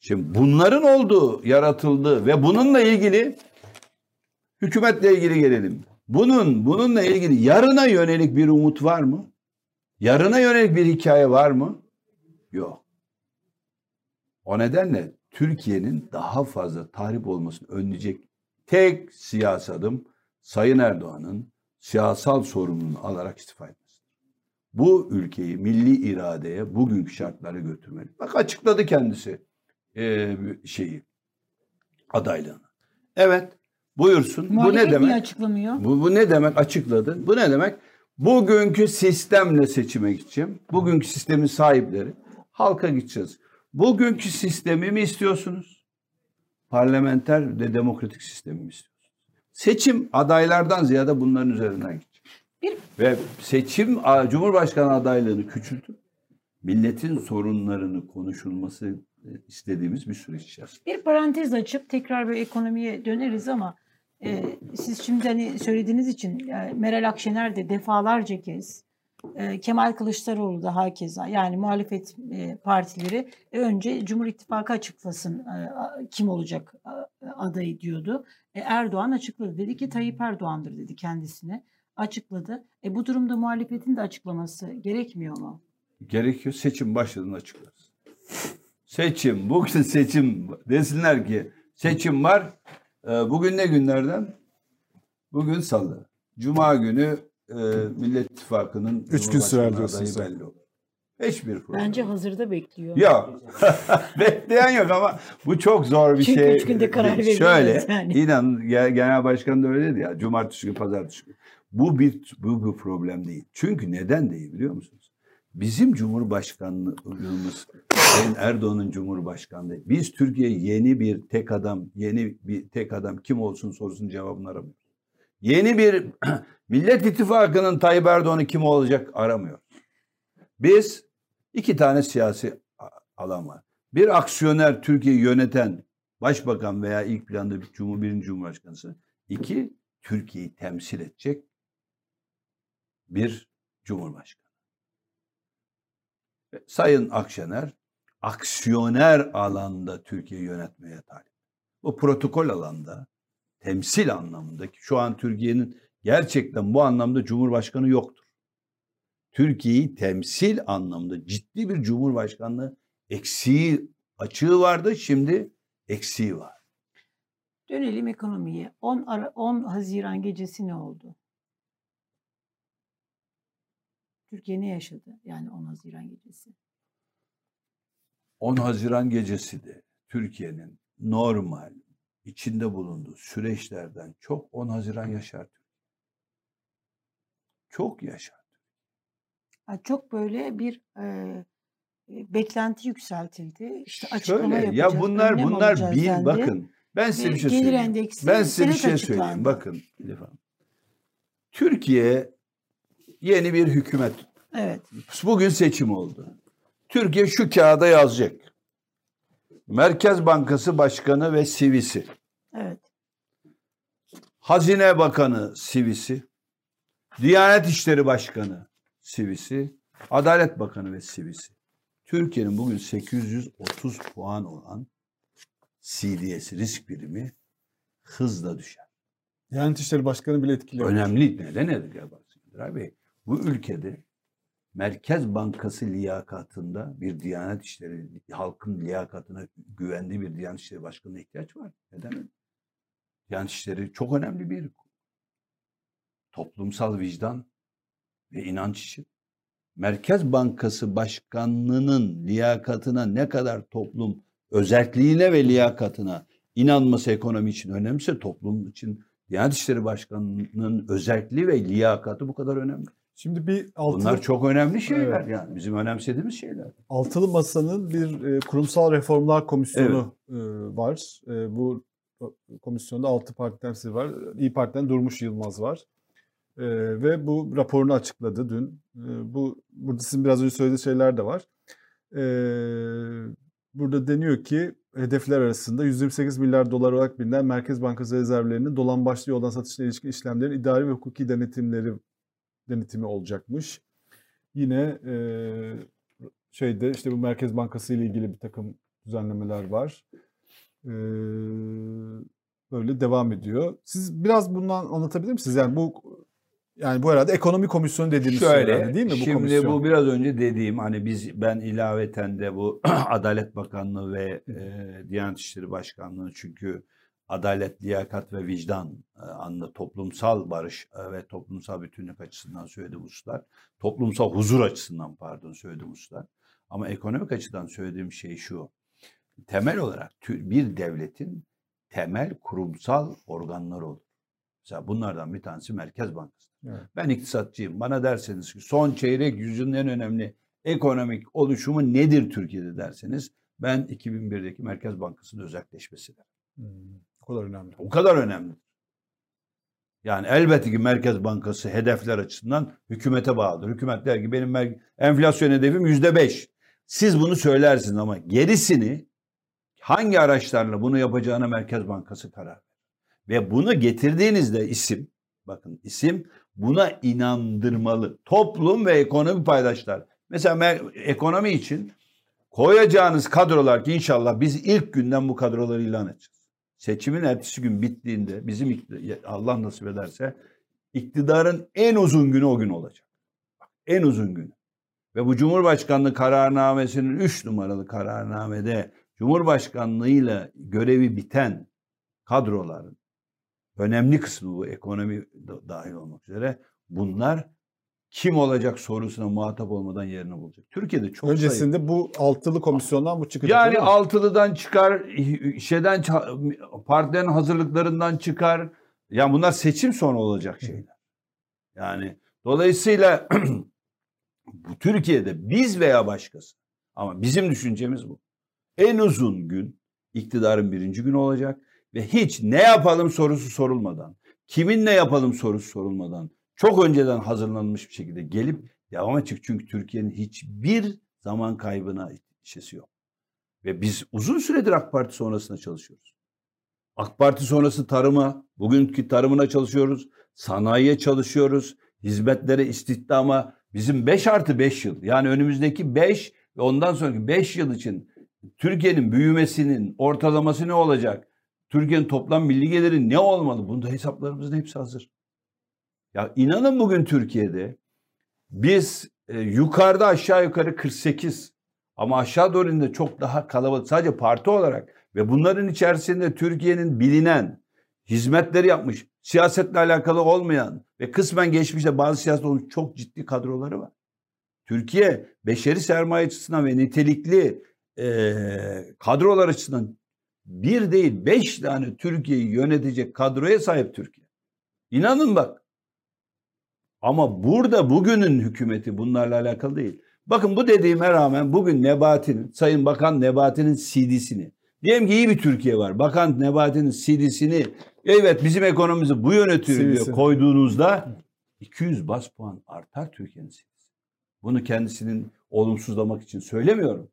Şimdi bunların olduğu, yaratıldığı ve bununla ilgili hükümetle ilgili gelelim. Bunun bununla ilgili yarına yönelik bir umut var mı? Yarına yönelik bir hikaye var mı? Yok. O nedenle Türkiye'nin daha fazla tahrip olmasını önleyecek tek siyasi adım Sayın Erdoğan'ın siyasal sorumluluğunu alarak istifa etmesi. Bu ülkeyi milli iradeye bugünkü şartlara götürmeli. Bak açıkladı kendisi e, şeyi adaylığını. Evet buyursun. Bu Muhalefet ne demek? niye açıklamıyor? Bu, bu ne demek açıkladı? Bu ne demek? Bugünkü sistemle seçime gideceğim. Bugünkü sistemin sahipleri halka gideceğiz. Bugünkü sistemi mi istiyorsunuz? Parlamenter ve demokratik sistemi mi istiyorsunuz? Seçim adaylardan ziyade bunların üzerinden gidecek. Bir- Ve seçim Cumhurbaşkanı adaylığını küçültüp milletin sorunlarını konuşulması e, istediğimiz bir süreç içerisinde. Bir parantez açıp tekrar böyle ekonomiye döneriz ama e, siz şimdi hani söylediğiniz için e, Meral Akşener de defalarca kez Kemal Kılıçdaroğlu da hakeza yani muhalefet e, partileri e, önce Cumhur İttifakı açıklasın e, kim olacak adayı diyordu. Erdoğan açıkladı. Dedi ki Tayyip Erdoğan'dır dedi kendisine. Açıkladı. E, bu durumda muhalefetin de açıklaması gerekmiyor mu? gerekiyor. Seçim başladığında açıklarız. Seçim, bugün seçim desinler ki seçim var. Ee, Bugün ne günlerden? Bugün salı. Cuma günü e, Millet İttifakı'nın Üç gün sürer diyorsunuz belli olur. Hiçbir problem. Bence hazırda bekliyor. Yok. Bekleyen yok ama bu çok zor bir Çünkü şey. üç günde karar veriyoruz Şöyle, yani. inan ge- genel başkan da öyle dedi ya. Cumartesi günü, pazartesi günü. Bu bir, bu bir problem değil. Çünkü neden değil biliyor musunuz? Bizim Cumhurbaşkanlığımız, Sayın Erdoğan'ın Cumhurbaşkanlığı. Biz Türkiye yeni bir tek adam, yeni bir tek adam kim olsun sorusunun cevabını aramıyoruz. Yeni bir Millet İttifakı'nın Tayyip Erdoğan'ı kim olacak aramıyor. Biz iki tane siyasi alan var. Bir aksiyoner Türkiye'yi yöneten başbakan veya ilk planda bir cumhur, birinci cumhurbaşkanısı. İki, Türkiye'yi temsil edecek bir cumhurbaşkanı. Ve Sayın Akşener aksiyoner alanda Türkiye'yi yönetmeye talip. Bu protokol alanda temsil anlamındaki şu an Türkiye'nin gerçekten bu anlamda cumhurbaşkanı yoktur. Türkiye'yi temsil anlamda ciddi bir cumhurbaşkanlığı eksiği açığı vardı şimdi eksiği var. Dönelim ekonomiye. 10, Ara- 10 Haziran gecesi ne oldu? Türkiye ne yaşadı? Yani 10 Haziran gecesi. 10 Haziran gecesi de Türkiye'nin normal içinde bulunduğu süreçlerden çok 10 Haziran yaşar. Çok yaşar. Çok böyle bir e, e, beklenti yükseltildi. İşte açıklama Şöyle, yapacağız. ya bunlar önlem bunlar bir dendi. bakın ben size Ve bir şey söyleyeyim. Ben size bir şey açıklandı. söyleyeyim. Bakın. Türkiye yeni bir hükümet. Evet. Bugün seçim oldu. Türkiye şu kağıda yazacak. Merkez Bankası Başkanı ve sivisi. Evet. Hazine Bakanı sivisi. Diyanet İşleri Başkanı sivisi. Adalet Bakanı ve sivisi. Türkiye'nin bugün 830 puan olan CDS risk birimi hızla düşer. Diyanet İşleri Başkanı bile etkiliyor. Önemli. Neden Baksınlar Bey? Bu ülkede Merkez Bankası liyakatında bir Diyanet İşleri, halkın liyakatına güvendiği bir Diyanet İşleri Başkanı'na ihtiyaç var. Neden öyle? Diyanet İşleri çok önemli bir toplumsal vicdan ve inanç için. Merkez Bankası Başkanlığı'nın liyakatına ne kadar toplum özelliğine ve liyakatına inanması ekonomi için önemliyse toplum için Diyanet İşleri Başkanı'nın özelliği ve liyakatı bu kadar önemli. Şimdi bir altılı, Bunlar çok önemli şeyler Evet. yani bizim önemsediğimiz şeyler. altılı masanın bir e, kurumsal reformlar komisyonu e, var. E, bu komisyonda altı parti temsilci var. İyi Parti'den Durmuş Yılmaz var. E, ve bu raporunu açıkladı dün. E, bu burada sizin biraz önce söylediğiniz şeyler de var. E, burada deniyor ki hedefler arasında 128 milyar dolar olarak bilinen Merkez Bankası rezervlerinin dolan başlı yoldan satışına ilişkin işlemlerin idari ve hukuki denetimleri denetimi olacakmış. Yine e, şeyde işte bu Merkez Bankası ile ilgili bir takım düzenlemeler var. E, böyle devam ediyor. Siz biraz bundan anlatabilir misiniz? Yani bu yani bu herhalde ekonomi komisyonu dediğimiz şey Şöyle, herhalde değil mi bu şimdi komisyon? bu biraz önce dediğim hani biz ben ilaveten de bu Adalet Bakanlığı ve e, Diyanet İşleri Başkanlığı çünkü adalet, liyakat ve vicdan e, anlı toplumsal barış e, ve toplumsal bütünlük açısından söylediğim hususlar. Toplumsal huzur açısından pardon söylediğim hususlar. Ama ekonomik açıdan söylediğim şey şu. Temel olarak bir devletin temel kurumsal organları olur. Mesela bunlardan bir tanesi Merkez Bankası. Evet. Ben iktisatçıyım. Bana derseniz ki son çeyrek yüzyılın en önemli ekonomik oluşumu nedir Türkiye'de derseniz ben 2001'deki Merkez Bankası'nın özelleşmesi derim. Hmm, kadar önemli. O kadar önemli. Yani elbette ki Merkez Bankası hedefler açısından hükümete bağlıdır. Hükümet der ki benim enflasyon hedefim yüzde beş. Siz bunu söylersiniz ama gerisini hangi araçlarla bunu yapacağına Merkez Bankası karar verir. Ve bunu getirdiğinizde isim, bakın isim buna inandırmalı. Toplum ve ekonomi paydaşlar. Mesela ekonomi için koyacağınız kadrolar ki inşallah biz ilk günden bu kadroları ilan edeceğiz. Seçimin ertesi gün bittiğinde bizim Allah nasip ederse iktidarın en uzun günü o gün olacak. En uzun günü. Ve bu Cumhurbaşkanlığı kararnamesinin 3 numaralı kararnamede Cumhurbaşkanlığıyla görevi biten kadroların önemli kısmı bu ekonomi da- dahil olmak üzere bunlar kim olacak sorusuna muhatap olmadan yerini bulacak. Türkiye'de çok. Öncesinde bu altılı komisyondan bu çıkacak. Yani altılıdan çıkar, şeyden partilerin hazırlıklarından çıkar. Yani bunlar seçim sonu olacak şeyler. Yani dolayısıyla bu Türkiye'de biz veya başkası ama bizim düşüncemiz bu. En uzun gün iktidarın birinci günü olacak ve hiç ne yapalım sorusu sorulmadan, kiminle yapalım sorusu sorulmadan çok önceden hazırlanmış bir şekilde gelip devam edecek. Çünkü Türkiye'nin hiçbir zaman kaybına işesi yok. Ve biz uzun süredir AK Parti sonrasında çalışıyoruz. AK Parti sonrası tarıma, bugünkü tarımına çalışıyoruz. Sanayiye çalışıyoruz. Hizmetlere, istihdama bizim 5 artı 5 yıl. Yani önümüzdeki 5 ve ondan sonraki 5 yıl için Türkiye'nin büyümesinin ortalaması ne olacak? Türkiye'nin toplam milli geliri ne olmalı? Bunda hesaplarımızın hepsi hazır. Ya inanın bugün Türkiye'de biz e, yukarıda aşağı yukarı 48 ama aşağı doğru inde çok daha kalabalık sadece parti olarak ve bunların içerisinde Türkiye'nin bilinen hizmetleri yapmış, siyasetle alakalı olmayan ve kısmen geçmişte bazı siyaset olmuş çok ciddi kadroları var. Türkiye beşeri sermaye açısından ve nitelikli e, kadrolar açısından bir değil beş tane Türkiye'yi yönetecek kadroya sahip Türkiye. İnanın bak. Ama burada bugünün hükümeti bunlarla alakalı değil. Bakın bu dediğime rağmen bugün Nebati'nin, Sayın Bakan Nebati'nin CD'sini, diyelim ki iyi bir Türkiye var. Bakan Nebati'nin CD'sini, evet bizim ekonomimizi bu yöne diyor CV'si. koyduğunuzda 200 bas puan artar Türkiye'nin CD'si. Bunu kendisinin olumsuzlamak için söylemiyorum.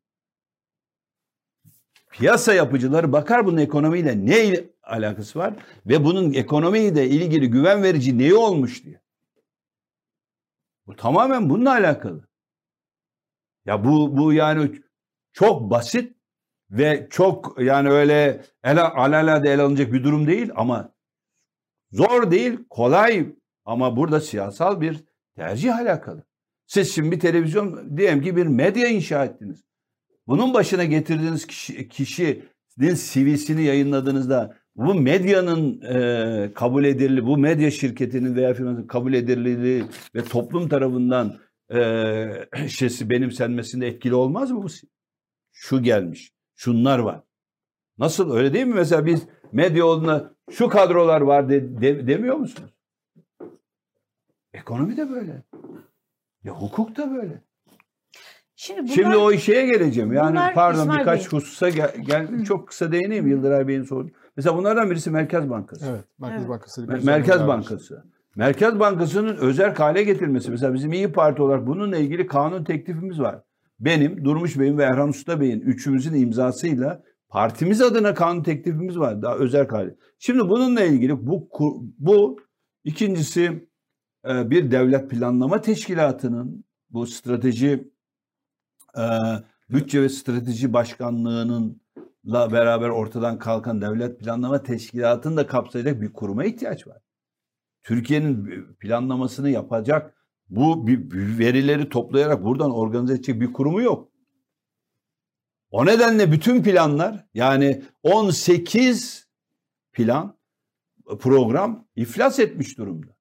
Piyasa yapıcıları bakar bunun ekonomiyle ne alakası var ve bunun ekonomiyle ilgili güven verici neyi olmuş diye. Bu tamamen bununla alakalı. Ya bu bu yani çok basit ve çok yani öyle ele, alelade ele alınacak bir durum değil ama zor değil, kolay ama burada siyasal bir tercih alakalı. Siz şimdi bir televizyon diyelim ki bir medya inşa ettiniz. Bunun başına getirdiğiniz kişi, kişinin CV'sini yayınladığınızda bu medyanın e, kabul edilirliği, bu medya şirketinin veya firmasının kabul edilirliği ve toplum tarafından e, şeysi benimsenmesinde etkili olmaz mı bu? Şu gelmiş, şunlar var. Nasıl öyle değil mi? Mesela biz medya olduğunda şu kadrolar var de, de- demiyor musunuz? Ekonomi de böyle. Ya hukuk da böyle. Şimdi bunlar, Şimdi o şeye geleceğim. Yani bunlar pardon İsmail birkaç Bey. hususa gel, gel- çok kısa değineyim Yıldıray Bey'in sorduğu. Mesela bunlardan birisi Merkez Bankası. Evet. Merkez Evet. Bankası. Merkez var. Bankası. Merkez Bankası'nın özel hale getirmesi. Mesela bizim İyi Parti olarak bununla ilgili kanun teklifimiz var. Benim, Durmuş Bey'in ve Erhan Usta Bey'in üçümüzün imzasıyla partimiz adına kanun teklifimiz var. Daha özel hale. Şimdi bununla ilgili bu bu ikincisi e, bir devlet planlama teşkilatının bu strateji e, bütçe ve strateji başkanlığının la beraber ortadan kalkan devlet planlama teşkilatını da kapsayacak bir kuruma ihtiyaç var. Türkiye'nin planlamasını yapacak bu verileri toplayarak buradan organize edecek bir kurumu yok. O nedenle bütün planlar yani 18 plan program iflas etmiş durumda.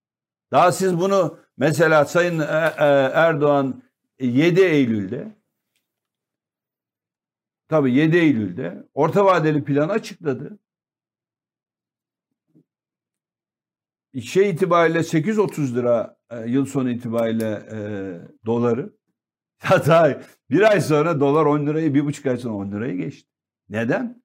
Daha siz bunu mesela Sayın e- e- Erdoğan 7 Eylül'de tabii 7 Eylül'de orta vadeli planı açıkladı. Şey itibariyle 830 lira e, yıl sonu itibariyle e, doları. Hatta bir ay sonra dolar 10 lirayı, bir buçuk ay sonra 10 lirayı geçti. Neden?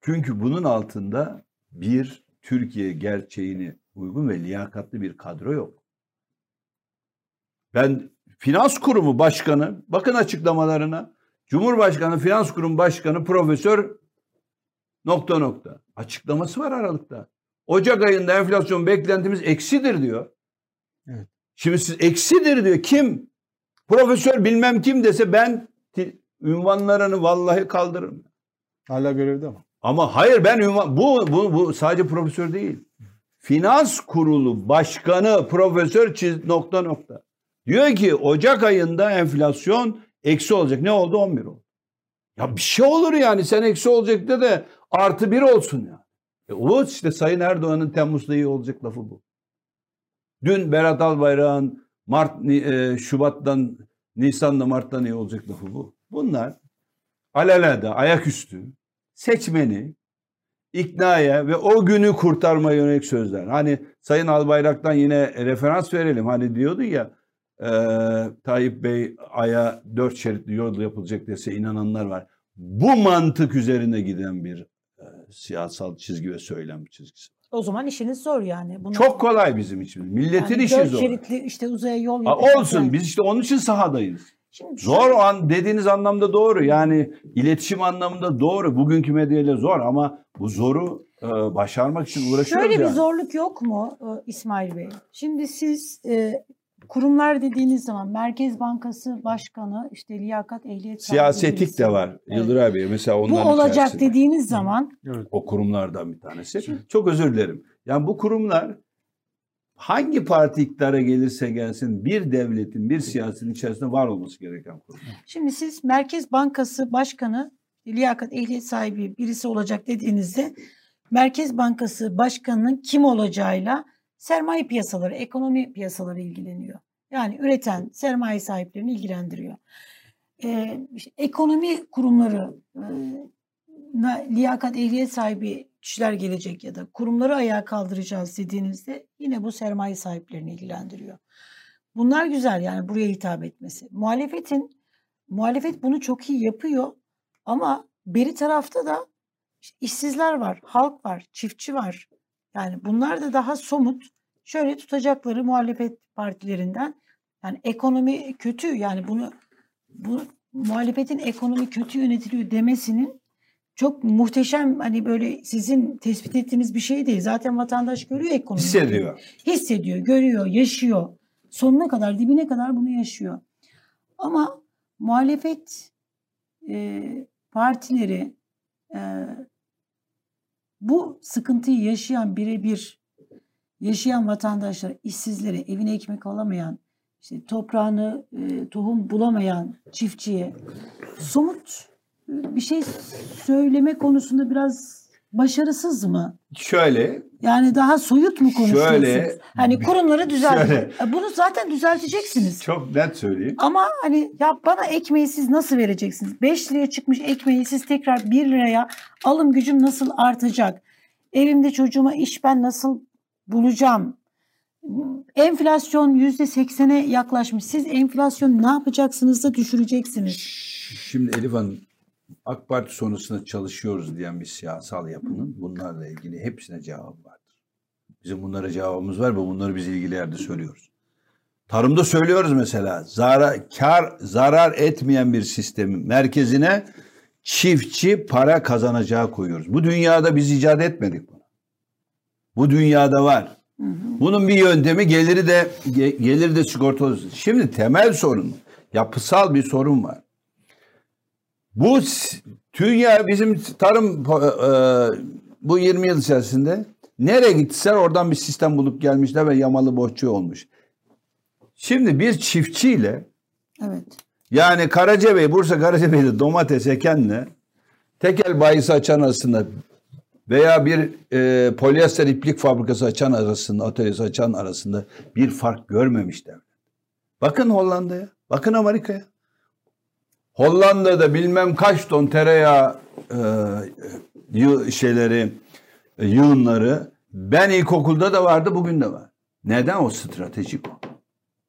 Çünkü bunun altında bir Türkiye gerçeğini uygun ve liyakatlı bir kadro yok. Ben Finans Kurumu Başkanı, bakın açıklamalarına, Cumhurbaşkanı Finans Kurumu Başkanı Profesör nokta nokta. Açıklaması var Aralık'ta. Ocak ayında enflasyon beklentimiz eksidir diyor. Evet. Şimdi siz eksidir diyor. Kim? Profesör bilmem kim dese ben ünvanlarını vallahi kaldırırım. Hala görevde ama. Ama hayır ben ünvan bu bu bu sadece profesör değil. Finans Kurulu Başkanı Profesör çiz nokta nokta. Diyor ki Ocak ayında enflasyon eksi olacak. Ne oldu? 11 oldu. Ya bir şey olur yani sen eksi olacak da de artı bir olsun ya. E o işte Sayın Erdoğan'ın Temmuz'da iyi olacak lafı bu. Dün Berat Albayrak'ın Mart, e, Şubat'tan, Nisan'da Mart'tan iyi olacak lafı bu. Bunlar alelade, ayaküstü, seçmeni, iknaya ve o günü kurtarmaya yönelik sözler. Hani Sayın Albayrak'tan yine referans verelim. Hani diyordu ya e, Tayyip Bey aya dört şeritli yol yapılacak dese inananlar var. Bu mantık üzerine giden bir e, siyasal çizgi ve söylem çizgisi. O zaman işiniz zor yani. Bunu, Çok kolay bizim için. Milletin yani işi dört zor. şeritli işte uzaya yol yapacak olsun yani. biz işte onun için sahadayız. Şimdi Zor o an dediğiniz anlamda doğru. Yani iletişim anlamında doğru. Bugünkü medyayla zor ama bu zoru e, başarmak için uğraşıyoruz Şöyle bir yani. zorluk yok mu e, İsmail Bey? Şimdi siz e, kurumlar dediğiniz zaman Merkez Bankası Başkanı işte liyakat ehliyet sahibi Siyasetlik de var Evet. Yıldıray Bey. Mesela Bu onların olacak içerisinde. dediğiniz zaman Evet. O kurumlardan bir tanesi. Şimdi- Çok özür dilerim. Yani bu kurumlar hangi parti iktidara gelirse gelsin bir devletin, bir siyasetin içerisinde var olması gereken kurum. şimdi siz Merkez Bankası Başkanı liyakat ehliyet sahibi birisi olacak dediğinizde Merkez Bankası Başkanı'nın kim olacağıyla sermaye piyasaları, ekonomi piyasaları ilgileniyor. Yani üreten sermaye sahiplerini ilgilendiriyor. Ee, işte ekonomi kurumları e, liyakat ehliyet sahibi kişiler gelecek ya da kurumları ayağa kaldıracağız dediğinizde yine bu sermaye sahiplerini ilgilendiriyor. Bunlar güzel yani buraya hitap etmesi. Muhalefetin muhalefet bunu çok iyi yapıyor ama beri tarafta da işsizler var, halk var, çiftçi var. Yani bunlar da daha somut. Şöyle tutacakları muhalefet partilerinden yani ekonomi kötü yani bunu bu muhalefetin ekonomi kötü yönetiliyor demesinin çok muhteşem hani böyle sizin tespit ettiğiniz bir şey değil. Zaten vatandaş görüyor ekonomiyi. Hissediyor. Hissediyor, görüyor, yaşıyor. Sonuna kadar, dibine kadar bunu yaşıyor. Ama muhalefet e, partileri e, bu sıkıntıyı yaşayan birebir yaşayan vatandaşlar, işsizlere, evine ekmek alamayan, işte toprağını, e, tohum bulamayan çiftçiye somut e, bir şey söyleme konusunda biraz başarısız mı? Şöyle Yani daha soyut mu konuşuyorsunuz? Şöyle- hani kurumları düzelt. Şöyle- E, Bunu zaten düzelteceksiniz. çok net söyleyeyim. Ama hani ya bana ekmeği siz nasıl vereceksiniz? 5 liraya çıkmış ekmeği siz tekrar 1 liraya alım gücüm nasıl artacak? Evimde çocuğuma iş ben nasıl bulacağım? Enflasyon %80'e yaklaşmış. Siz enflasyon ne yapacaksınız da düşüreceksiniz? Şimdi Elif Hanım AK Parti sonrasında çalışıyoruz diyen bir siyasal yapının bunlarla ilgili hepsine cevabı vardır. Bizim bunlara cevabımız var ve bunları biz ilgili yerde söylüyoruz. Tarımda söylüyoruz mesela zarar, kar, zarar etmeyen bir sistemin merkezine çiftçi para kazanacağı koyuyoruz. Bu dünyada biz icat etmedik bunu. Bu dünyada var. Bunun bir yöntemi geliri de ge- geliri de sigortalı. Şimdi temel sorun, yapısal bir sorun var. Bu dünya bizim tarım po- e, bu 20 yıl içerisinde nereye gitseler oradan bir sistem bulup gelmişler ve yamalı bohçu olmuş. Şimdi bir çiftçiyle Evet. yani Karacabey, Bursa Karacabey'de domates ekenle tekel bayisi açan arasında veya bir e, polyester iplik fabrikası açan arasında, atölyesi açan arasında bir fark görmemiş devlet. Bakın Hollanda'ya, bakın Amerika'ya. Hollanda'da bilmem kaç ton tereyağı e, yığ- şeyleri, e, yığınları ben ilkokulda da vardı, bugün de var. Neden? O stratejik o.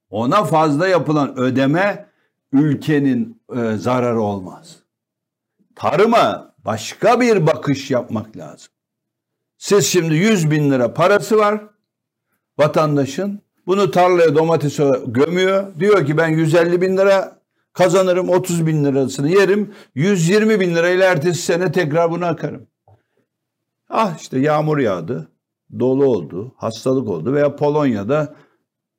Ona fazla yapılan ödeme ülkenin e, zararı olmaz. Tarıma başka bir bakış yapmak lazım. Siz şimdi 100 bin lira parası var vatandaşın. Bunu tarlaya domatese gömüyor. Diyor ki ben 150 bin lira kazanırım 30 bin lirasını yerim. 120 bin lirayla ertesi sene tekrar bunu akarım. Ah işte yağmur yağdı. Dolu oldu. Hastalık oldu. Veya Polonya'da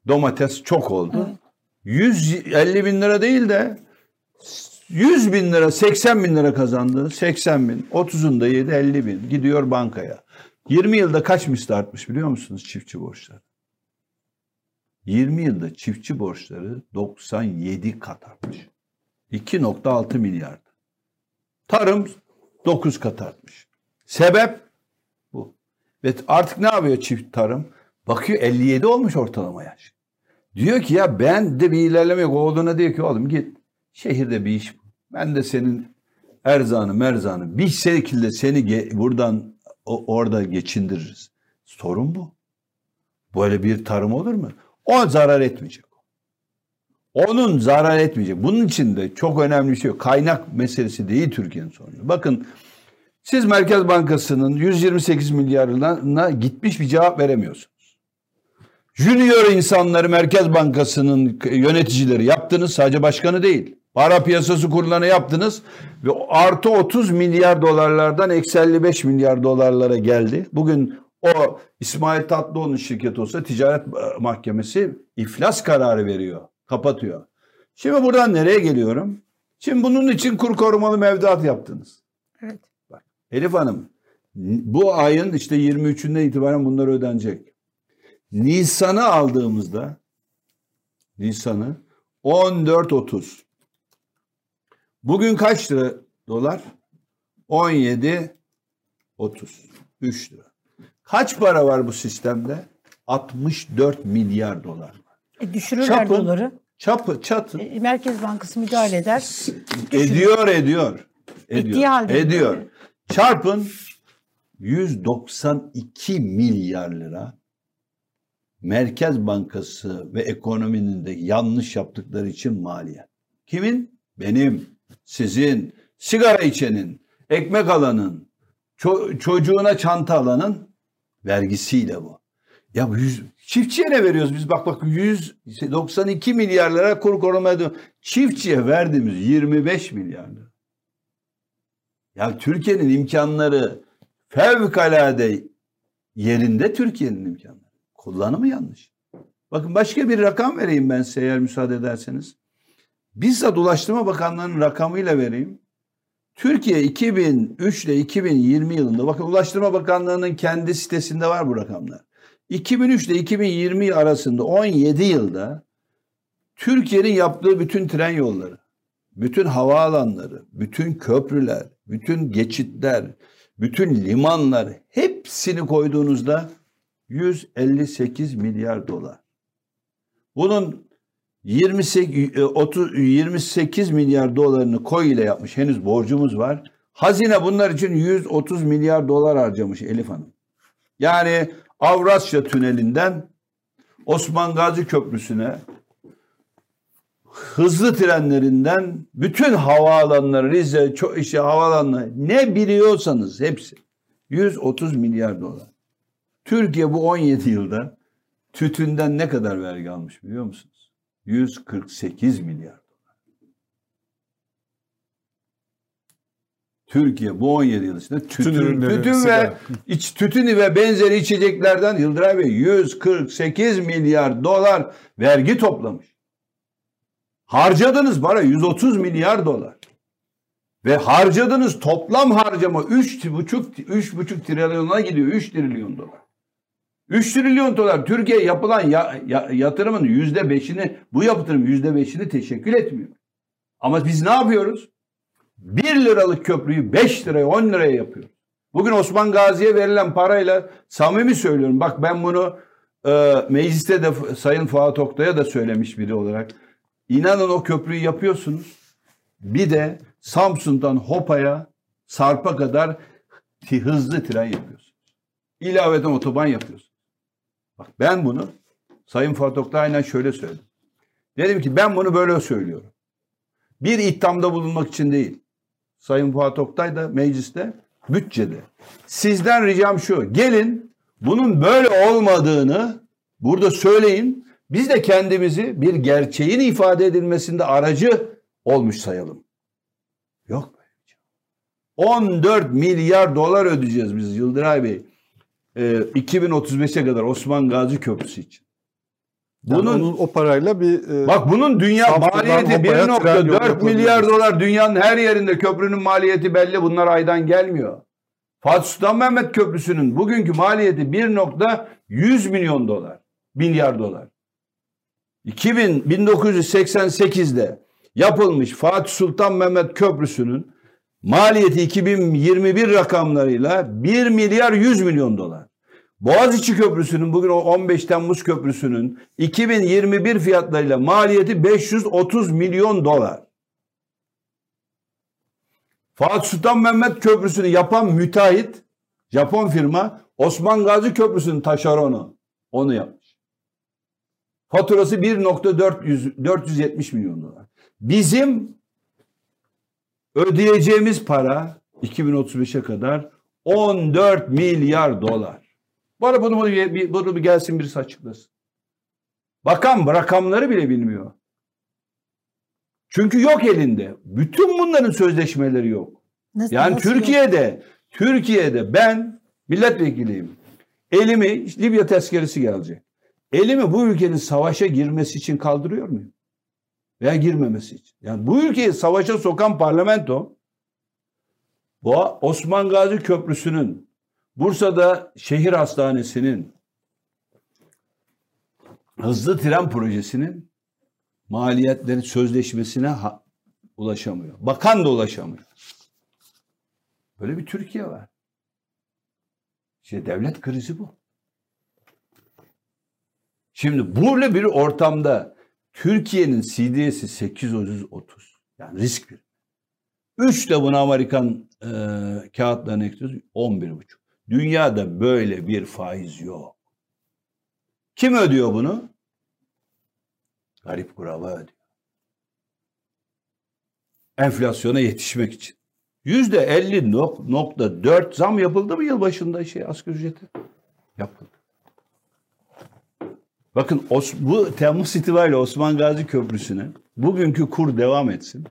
domates çok oldu. Evet. 150 bin lira değil de 100 bin lira 80 bin lira kazandı. 80 bin. 30'unda yedi 50 bin. Gidiyor bankaya. 20 yılda kaç misli artmış biliyor musunuz çiftçi borçları? 20 yılda çiftçi borçları 97 kat artmış. 2.6 milyardı. Tarım 9 kat artmış. Sebep bu. Ve artık ne yapıyor çift tarım? Bakıyor 57 olmuş ortalama yaş. Diyor ki ya ben de bir ilerleme yok. Oğluna diyor ki oğlum git şehirde bir iş. Ben de senin erzanı merzanı bir şekilde seni buradan o- orada geçindiririz. Sorun bu. Böyle bir tarım olur mu? O zarar etmeyecek. Onun zarar etmeyecek. Bunun için de çok önemli bir şey yok. Kaynak meselesi değil Türkiye'nin sorunu. Bakın siz Merkez Bankası'nın 128 milyarına gitmiş bir cevap veremiyorsunuz. Junior insanları Merkez Bankası'nın yöneticileri yaptınız. Sadece başkanı değil. Para piyasası kurullarına yaptınız ve artı 30 milyar dolarlardan eksi 55 milyar dolarlara geldi. Bugün o İsmail Tatlıoğlu'nun şirketi olsa ticaret mahkemesi iflas kararı veriyor. Kapatıyor. Şimdi buradan nereye geliyorum? Şimdi bunun için kur korumalı mevduat yaptınız. Evet. Elif Hanım bu ayın işte 23'ünden itibaren bunlar ödenecek. Nisan'ı aldığımızda Nisan'ı 14.30 Bugün kaç lira dolar? 17 30 3 lira. Kaç para var bu sistemde? 64 milyar dolar var. E, düşürürler Çapın- doları. Çapı çatı E, Merkez Bankası müdahale eder. düşürür. ediyor ediyor. Ediyor. Ettiği halde ediyor. Çarpın 192 milyar lira Merkez Bankası ve ekonominin de yanlış yaptıkları için maliyet. Kimin? Benim, sizin, sigara içenin, ekmek alanın, ço- çocuğuna çanta alanın vergisiyle bu. Ya bu yüz, çiftçiye ne veriyoruz biz? Bak bak 192 milyar lira kur koruma ediyor. Çiftçiye verdiğimiz 25 milyar lira. Ya Türkiye'nin imkanları fevkalade yerinde Türkiye'nin imkanları. Kullanımı yanlış. Bakın başka bir rakam vereyim ben size eğer müsaade ederseniz. Bizzat Ulaştırma Bakanlığı'nın rakamıyla vereyim. Türkiye 2003 ile 2020 yılında bakın Ulaştırma Bakanlığı'nın kendi sitesinde var bu rakamlar. 2003 ile 2020 arasında 17 yılda Türkiye'nin yaptığı bütün tren yolları, bütün havaalanları, bütün köprüler, bütün geçitler, bütün limanlar hepsini koyduğunuzda 158 milyar dolar. Bunun 28 30 28 milyar dolarını koy ile yapmış. Henüz borcumuz var. Hazine bunlar için 130 milyar dolar harcamış Elif Hanım. Yani Avrasya Tüneli'nden Osman Gazi Köprüsü'ne hızlı trenlerinden bütün havaalanları Rize, çok işte havaalanları ne biliyorsanız hepsi 130 milyar dolar. Türkiye bu 17 yılda tütünden ne kadar vergi almış biliyor musunuz? 148 milyar dolar. Türkiye bu 17 yıl içinde tütün, Tütün tütün ve iç, tütünü ve benzeri içeceklerden Yıldıray Bey 148 milyar dolar vergi toplamış. Harcadınız para 130 milyar dolar. Ve harcadığınız toplam harcama 3,5 3,5 trilyona gidiyor. 3 trilyon dolar. 3 trilyon dolar Türkiye yapılan ya, ya, yatırımın yüzde beşini bu yatırım yüzde beşini teşekkül etmiyor. Ama biz ne yapıyoruz? 1 liralık köprüyü 5 liraya 10 liraya yapıyoruz. Bugün Osman Gazi'ye verilen parayla samimi söylüyorum. Bak ben bunu e, mecliste de Sayın Fuat Oktay'a da söylemiş biri olarak. İnanın o köprüyü yapıyorsunuz. Bir de Samsun'dan Hopa'ya Sarp'a kadar hızlı tren yapıyorsunuz. İlaveten otoban yapıyorsunuz. Bak ben bunu Sayın Fuat Oktay aynen şöyle söyledim. Dedim ki ben bunu böyle söylüyorum. Bir ithamda bulunmak için değil. Sayın Fuat Oktay da mecliste bütçede. Sizden ricam şu. Gelin bunun böyle olmadığını burada söyleyin. Biz de kendimizi bir gerçeğin ifade edilmesinde aracı olmuş sayalım. Yok böyle bir şey. 14 milyar dolar ödeyeceğiz biz Yıldıray Bey. Ee, 2035'e kadar Osman Gazi Köprüsü için. Yani Bunun onun o parayla bir e, Bak bunun dünya maliyeti Hopa'ya tren yolu 1.4 milyar dolar. Dünyanın her yerinde köprünün maliyeti belli. Bunlar aydan gelmiyor. Fatih Sultan Mehmet Köprüsü'nün bugünkü maliyeti 1.100 milyon dolar. Milyar dolar. 2000 1988'de yapılmış Fatih Sultan Mehmet Köprüsü'nün maliyeti 2021 rakamlarıyla 1 milyar 100 milyon dolar. Boğaziçi Köprüsü'nün bugün o 15 Temmuz Köprüsü'nün 2021 fiyatlarıyla maliyeti 530 milyon dolar. Fatih Sultan Mehmet Köprüsü'nü yapan müteahhit Japon firma Osman Gazi Köprüsü'nün taşeronu onu yapmış. Faturası 1.400 470 milyon dolar. Bizim ödeyeceğimiz para 2035'e kadar 14 milyar dolar. Bana bunu, bunu, bir, bunu bir gelsin birisi açıklasın. Bakan rakamları bile bilmiyor. Çünkü yok elinde. Bütün bunların sözleşmeleri yok. Nasıl- Yani nasıl yok? Türkiye'de Türkiye'de ben milletvekiliyim. Elimi Libya tezkeresi gelecek. Elimi bu ülkenin savaşa girmesi için kaldırıyor muyum? Veya girmemesi için. Yani bu ülkeyi savaşa sokan parlamento bu Osman Gazi Köprüsü'nün Bursa'da şehir hastanesinin hızlı tren projesinin maliyetlerin sözleşmesine ha- ulaşamıyor. Bakan da ulaşamıyor. Böyle bir Türkiye var. İşte devlet krizi bu. Şimdi böyle bir ortamda Türkiye'nin CDS'i 830. Yani risk bir. Üç de buna Amerikan e, kağıtlarına ekliyoruz. 11,5. Dünyada böyle bir faiz yok. Kim ödüyor bunu? Garip kuraba ödüyor. Enflasyona yetişmek için. Yüzde 50.4 zam yapıldı mı yılbaşında şey asgari ücreti? Yapıldı. Bakın bu Temmuz itibariyle Osman Gazi Köprüsü'ne bugünkü kur devam etsin.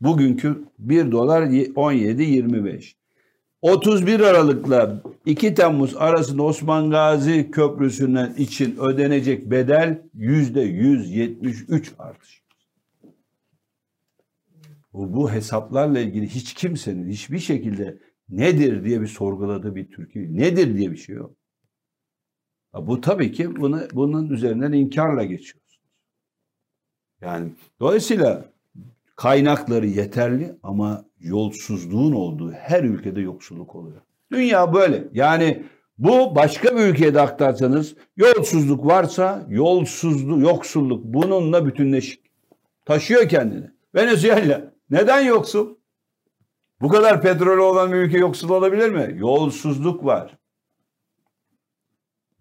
Bugünkü 1 dolar 17.25. 31 Aralık'la 2 Temmuz arasında Osman Gazi Köprüsü'nden için ödenecek bedel %173 artış. Bu, bu hesaplarla ilgili hiç kimsenin hiçbir şekilde nedir diye bir sorguladığı bir Türkiye nedir diye bir şey yok. Bu tabii ki bunu, bunun üzerinden inkarla geçiyoruz. Yani dolayısıyla kaynakları yeterli ama yolsuzluğun olduğu her ülkede yoksulluk oluyor. Dünya böyle. Yani bu başka bir ülkeye de aktarsanız yolsuzluk varsa yolsuzluk, yoksulluk bununla bütünleşik. Taşıyor kendini. Venezuela neden yoksul? Bu kadar petrolü olan bir ülke yoksul olabilir mi? Yolsuzluk var.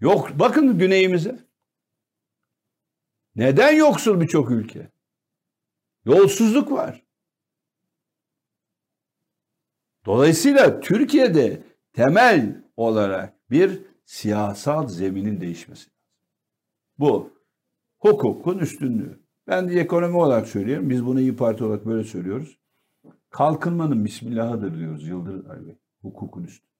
Yok bakın güneyimize. Neden yoksul birçok ülke? Yolsuzluk var. Dolayısıyla Türkiye'de temel olarak bir siyasal zeminin değişmesi. Bu hukukun üstünlüğü. Ben de ekonomi olarak söylüyorum. Biz bunu iyi Parti olarak böyle söylüyoruz. Kalkınmanın bismillahıdır diyoruz Yıldırım Bey. Hukukun üstü.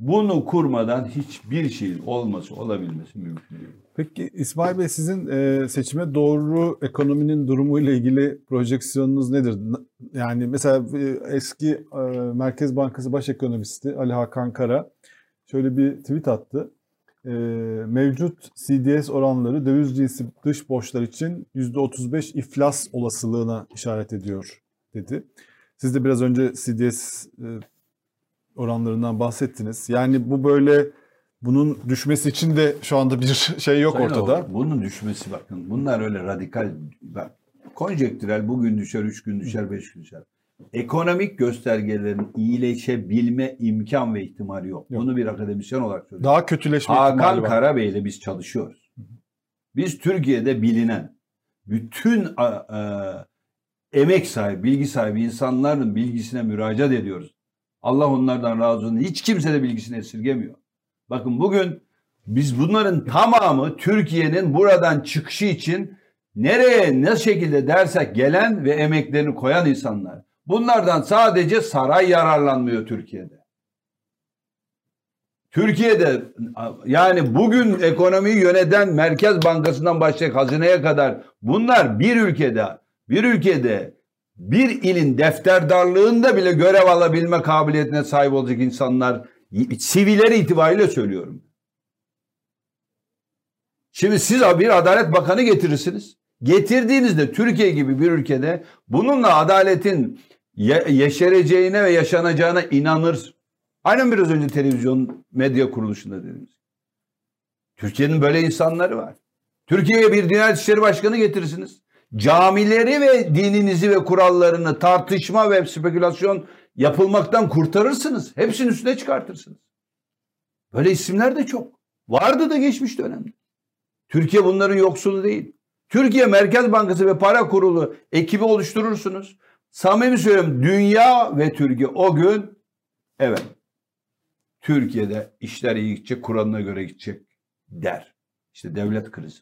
Bunu kurmadan hiçbir şeyin olması, olabilmesi mümkün değil. Peki İsmail Bey sizin e, seçime doğru ekonominin durumu ile ilgili projeksiyonunuz nedir? Yani mesela e, eski e, Merkez Bankası Baş Ekonomisti Ali Hakan Kara şöyle bir tweet attı. Mevcut CDS oranları döviz cinsi dış borçlar için %35 iflas olasılığına işaret ediyor dedi. Siz de biraz önce CDS oranlarından bahsettiniz. Yani bu böyle bunun düşmesi için de şu anda bir şey yok Sayın ortada. Oğuz, Bunun düşmesi bakın. Bunlar öyle radikal. Bak, konjektürel bugün düşer, üç gün düşer, beş gün düşer. Ekonomik göstergelerin iyileşebilme imkan ve ihtimali yok. Yok. Bunu bir akademisyen olarak söylüyorum. Daha kötüleşme ihtimali Hakan. Karabey ile biz çalışıyoruz. Biz Türkiye'de bilinen bütün a, a, emek sahibi, bilgi sahibi insanların bilgisine müracaat ediyoruz. Allah onlardan razı olsun. Hiç kimse de bilgisini esirgemiyor. Bakın bugün biz bunların tamamı Türkiye'nin buradan çıkışı için nereye ne şekilde dersek gelen ve emeklerini koyan insanlar. Bunlardan sadece saray yararlanmıyor Türkiye'de. Türkiye'de yani bugün ekonomiyi yöneten Merkez Bankası'ndan başlayıp hazineye kadar bunlar bir ülkede bir ülkede bir ilin defterdarlığında bile görev alabilme kabiliyetine sahip olacak insanlar sivilleri itibariyle söylüyorum. Şimdi siz bir adalet bakanı getirirsiniz. Getirdiğinizde Türkiye gibi bir ülkede bununla adaletin ye- yeşereceğine ve yaşanacağına inanır. Aynen biraz önce televizyon medya kuruluşunda dediğimiz. Türkiye'nin böyle insanları var. Türkiye'ye bir Diyanet İşleri Başkanı getirirsiniz. Camileri ve dininizi ve kurallarını tartışma ve spekülasyon yapılmaktan kurtarırsınız. Hepsinin üstüne çıkartırsınız. Böyle isimler de çok. Vardı da geçmiş dönemde. Türkiye bunların yoksulu değil. Türkiye Merkez Bankası ve Para Kurulu ekibi oluşturursunuz. Samimi söylüyorum dünya ve Türkiye o gün evet Türkiye'de işler iyi gidecek, kuralına göre gidecek der. İşte devlet krizi.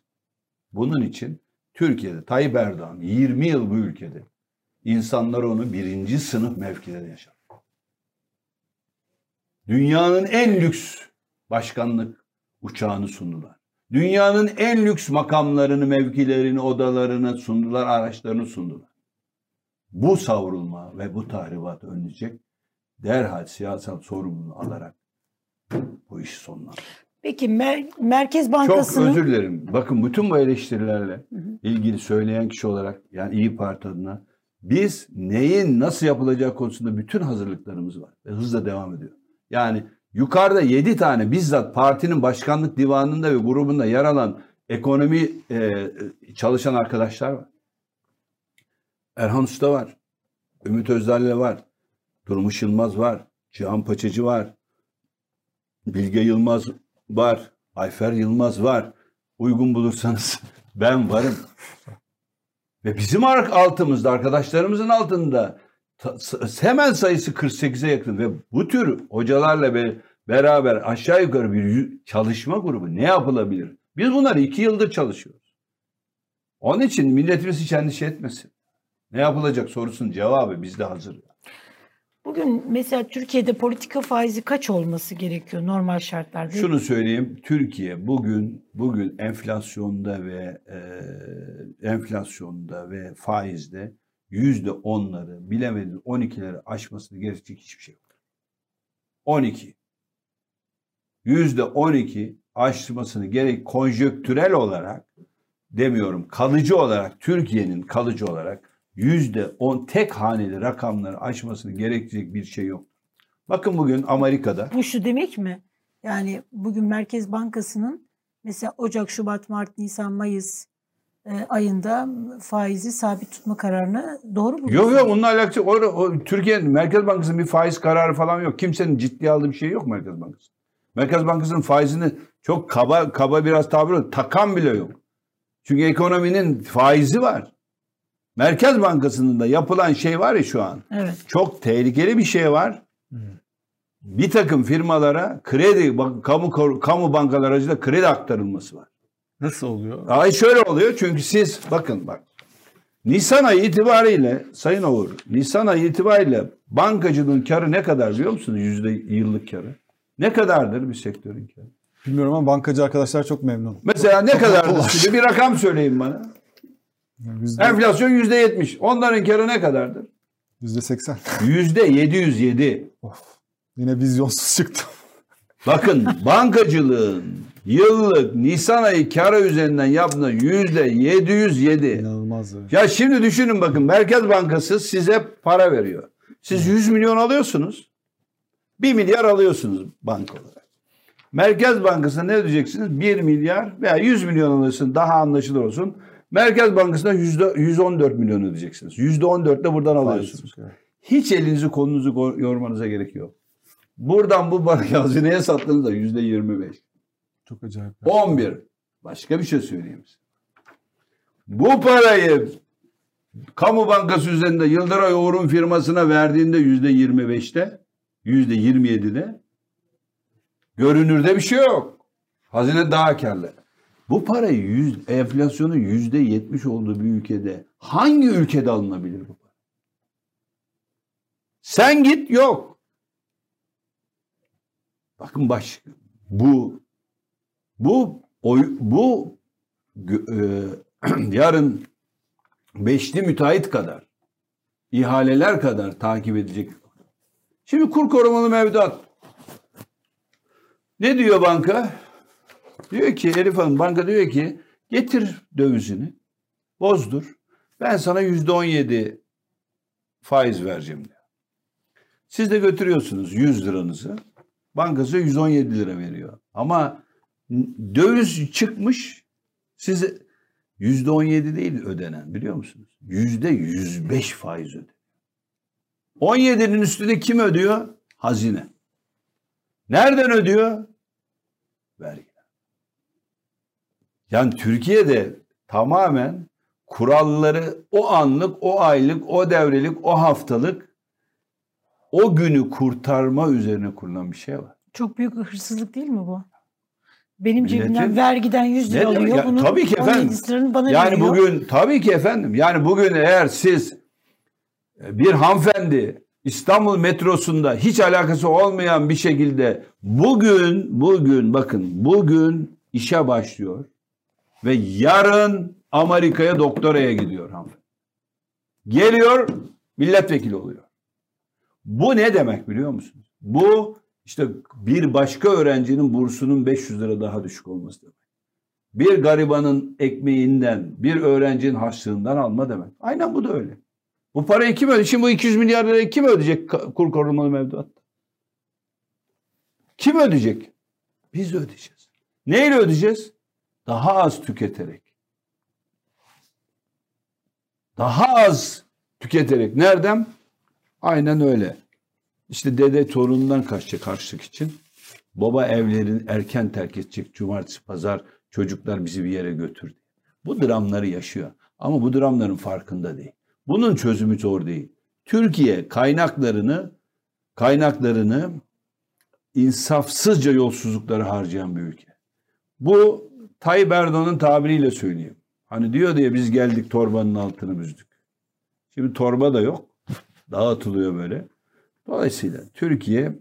Bunun için Türkiye'de Tayyip Erdoğan 20 yıl bu ülkede insanlar onu birinci sınıf mevkide yaşar. Dünyanın en lüks başkanlık uçağını sundular. Dünyanın en lüks makamlarını, mevkilerini, odalarını sundular, araçlarını sundular. Bu savrulma ve bu tahribat önlenecek derhal siyasal sorumluluğu alarak bu işi sonlandırır. Peki Mer- Merkez Çok Bankası'nın özür dilerim. Bakın bütün bu eleştirilerle ilgili söyleyen kişi olarak yani İyi Parti adına biz neyin nasıl yapılacağı konusunda bütün hazırlıklarımız var. Ve hızla devam ediyor. Yani yukarıda 7 tane bizzat partinin başkanlık divanında ve grubunda yer alan ekonomi e, çalışan arkadaşlar var. Erhan Usta var. Ümit Özdağ'la var. Durmuş Yılmaz var. Cihan Paçacı var. Bilge Yılmaz var. Ayfer Yılmaz var. uygun bulursanız ben varım. Ve bizim ar- altımızda, arkadaşlarımızın altında hemen sayısı 48'e yakın ve bu tür hocalarla be- beraber aşağı yukarı bir çalışma grubu ne yapılabilir? Biz bunları iki yıldır çalışıyoruz. Onun için milletimiz hiç endişe etmesin. Ne yapılacak sorusunun cevabı bizde hazır. Bugün mesela Türkiye'de politika faizi kaç olması gerekiyor normal şartlarda? Şunu söyleyeyim, Türkiye bugün bugün enflasyonda ve e, enflasyonda ve faizde yüzde onları bilemediniz 12'leri aşmasını gerekecek hiçbir şey yok. 12. Yüzde 12 aşmasını gerek konjöktürel olarak demiyorum kalıcı olarak Türkiye'nin kalıcı olarak 10 tek haneli rakamları aşmasını gerekecek bir şey yok. Bakın bugün Amerika'da Bu şu demek mi? Yani bugün Merkez Bankası'nın mesela Ocak, Şubat, Mart, Nisan, Mayıs e, ayında faizi sabit tutma kararını doğru mu? Yok yok onunla alakası o, o Türkiye'nin Merkez Bankası'nın bir faiz kararı falan yok. Kimsenin ciddiye aldığı bir şey yok Merkez Bankası. Merkez Bankası'nın faizini çok kaba kaba biraz tabir takan bile yok. Çünkü ekonominin faizi var. Merkez Bankası'nın da yapılan şey var ya şu an. Evet. Çok tehlikeli bir şey var. Bir takım firmalara kredi, bak- kamu kamu bankalar aracılığıyla kredi aktarılması var. Nasıl oluyor? Ay şöyle oluyor çünkü siz bakın bak. Nisan ayı itibariyle Sayın Oğur, Nisan ayı itibariyle bankacılığın karı ne kadar biliyor musunuz? Yüzde yıllık karı. Ne kadardır bir sektörün karı? Bilmiyorum ama bankacı arkadaşlar çok memnun. Mesela ne kadardır? Bir rakam söyleyin bana. Yüzde, Enflasyon yüzde yetmiş. Onların karı ne kadardır? yüzde seksen. Yüzde yedi yüz yedi. Yine vizyonsuz çıktı. Bakın bankacılığın yıllık Nisan ayı karı üzerinden yaptığı yüzde yedi yüz yedi. İnanılmaz. evet. Ya şimdi düşünün bakın Merkez Bankası size para veriyor. Siz 100 milyon alıyorsunuz. 1 milyar alıyorsunuz banka olarak. Merkez Bankası'na ne ödeyeceksiniz? 1 milyar veya 100 milyon alıyorsun daha anlaşılır olsun. Merkez Bankası'na yüzde 114 milyon ödeyeceksiniz. Yüzde 14 de buradan alıyorsunuz. Hiç elinizi kolunuzu yormanıza gerek yok. Buradan bu hazineye sattığınızda yüzde 25. Çok acayip. 11. Başka bir şey söyleyeyim size. Bu parayı kamu bankası üzerinde Yıldıray Oğur'un firmasına verdiğinde yüzde 25'te, yüzde 27'de görünürde bir şey yok. Hazine daha karlı. Bu parayı yüz, enflasyonun yüzde 70 olduğu bir ülkede hangi ülkede alınabilir bu para? Sen git yok. Bakın baş bu bu oy, bu e, yarın beşli müteahhit kadar ihaleler kadar takip edecek. Şimdi kur korumalı mevduat. Ne diyor banka? Diyor ki Elif Hanım banka diyor ki getir dövizini bozdur. Ben sana yüzde on yedi faiz vereceğim diyor. Siz de götürüyorsunuz 100 liranızı. Bankası 117 lira veriyor. Ama döviz çıkmış size yüzde on yedi değil ödenen biliyor musunuz? Yüzde yüz beş faiz ödeniyor. 17'nin üstünde kim ödüyor? Hazine. Nereden ödüyor? Vergi. Yani Türkiye'de tamamen kuralları o anlık, o aylık, o devrelik, o haftalık o günü kurtarma üzerine kurulan bir şey var. Çok büyük hırsızlık değil mi bu? Benim Milletin- cebimden vergiden 100 Ne lira alıyor. ya? Bunun Tabii ki efendim. 17 liranı bana Yani veriyor. bugün tabii ki efendim. Yani bugün eğer siz e, bir hanımefendi İstanbul metrosunda hiç alakası olmayan bir şekilde bugün bugün bakın bugün işe başlıyor ve yarın Amerika'ya doktoraya gidiyor hanımefendi. Geliyor milletvekili oluyor. Bu ne demek biliyor musunuz? Bu işte bir başka öğrencinin bursunun 500 lira daha düşük olması demek bir garibanın ekmeğinden, bir öğrencinin harçlığından alma demek. Aynen bu da öyle. Bu parayı kim ödeyecek? Şimdi bu 200 milyar lirayı kim ödeyecek kur korumalı mevduatta? Kim ödeyecek? Biz ödeyeceğiz. Neyle ödeyeceğiz? Daha az tüketerek. Daha az tüketerek. Nereden? Aynen öyle. İşte dede torunundan kaçacak harçlık için. Baba evlerin erken terk edecek. Cumartesi, pazar Çocuklar bizi bir yere götürdü. Bu dramları yaşıyor. Ama bu dramların farkında değil. Bunun çözümü zor değil. Türkiye kaynaklarını kaynaklarını insafsızca yolsuzluklara harcayan bir ülke. Bu Tayyip Erdoğan'ın tabiriyle söyleyeyim. Hani diyor diye biz geldik torbanın altını büzdük. Şimdi torba da yok. Dağıtılıyor böyle. Dolayısıyla Türkiye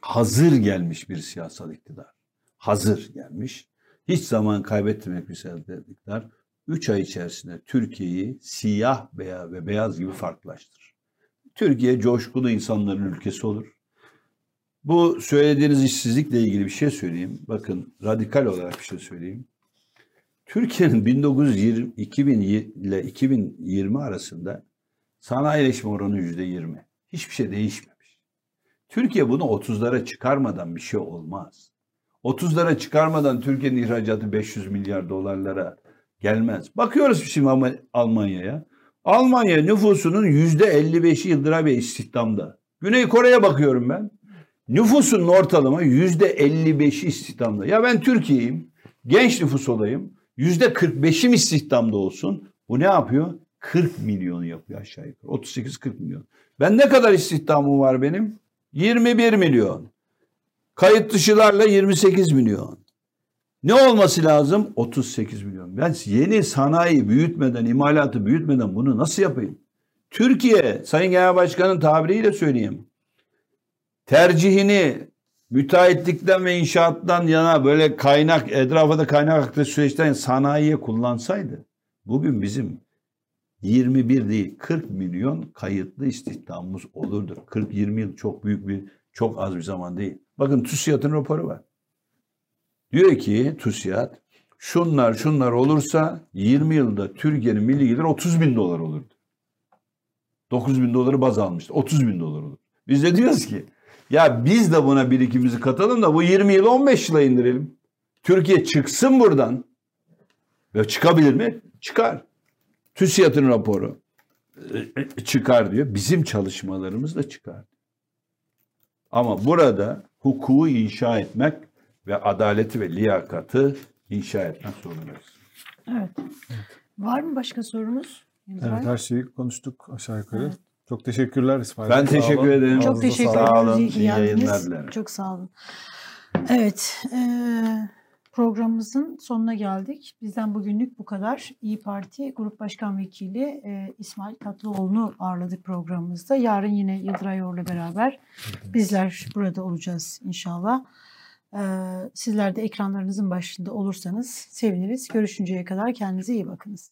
hazır gelmiş bir siyasal iktidar. Hazır gelmiş. Hiç zaman kaybetmemek bir siyasal iktidar. 3 ay içerisinde Türkiye'yi siyah veya ve beyaz gibi farklılaştırır. Türkiye coşkulu insanların ülkesi olur. Bu söylediğiniz işsizlikle ilgili bir şey söyleyeyim. Bakın radikal olarak bir şey söyleyeyim. Türkiye'nin 1920 2000 ile 2020 arasında sanayileşme oranı %20. Hiçbir şey değişmemiş. Türkiye bunu 30'lara çıkarmadan bir şey olmaz. 30'lara çıkarmadan Türkiye'nin ihracatı 500 milyar dolarlara gelmez. Bakıyoruz şimdi Almanya'ya. Almanya nüfusunun %55'i Yıldıray Bey istihdamda. Güney Kore'ye bakıyorum ben. Nüfusunun ortalama %55'i istihdamda. Ya ben Türkiye'yim. Genç nüfus olayım. %45'im istihdamda olsun. Bu ne yapıyor? 40 milyon yapıyor aşağı yukarı. 38-40 milyon. Ben ne kadar istihdamım var benim? 21 milyon. Kayıt dışılarla 28 milyon. Ne olması lazım? 38 milyon. Ben yeni sanayi büyütmeden, imalatı büyütmeden bunu nasıl yapayım? Türkiye, Sayın Genel Başkan'ın tabiriyle söyleyeyim. Tercihini müteahhitlikten ve inşaattan yana böyle kaynak, etrafa da kaynak aktığı süreçten sanayiye kullansaydı bugün bizim 21 değil 40 milyon kayıtlı istihdamımız olurdu. 40-20 yıl çok büyük bir, çok az bir zaman değil. Bakın TÜSİAD'ın raporu var. Diyor ki TÜSİAD şunlar şunlar olursa 20 yılda Türkiye'nin milli geliri 30 bin dolar olurdu. 9 bin doları baz almıştı. 30 bin dolar olur. Biz de diyoruz ki ya biz de buna birikimimizi katalım da bu 20 yılı 15 yıla indirelim. Türkiye çıksın buradan. Ve çıkabilir mi? Çıkar. TÜSİAD'ın raporu e, çıkar diyor. Bizim çalışmalarımız da çıkar. Ama burada hukuku inşa etmek ve adaleti ve liyakatı inşa etmek zorundayız. Evet. Var mı başka sorunuz? Evet her şeyi konuştuk aşağı yukarı. Evet. Çok teşekkürler İsmail. Ben Sağ olun. teşekkür ederim. Çok Ağzınıza teşekkür sağlık. Sağ olun, İyi yayınlar dilerim. Çok sağ olun. Evet. eee, programımızın sonuna geldik. Bizden bugünlük bu kadar. İyi Parti Grup Başkan Vekili eee, İsmail Tatlıoğlu'nu ağırladık programımızda. Yarın yine Yıldıray Or'la beraber bizler burada olacağız inşallah. Eee, sizler de ekranlarınızın başında olursanız seviniriz. Görüşünceye kadar kendinize iyi bakınız.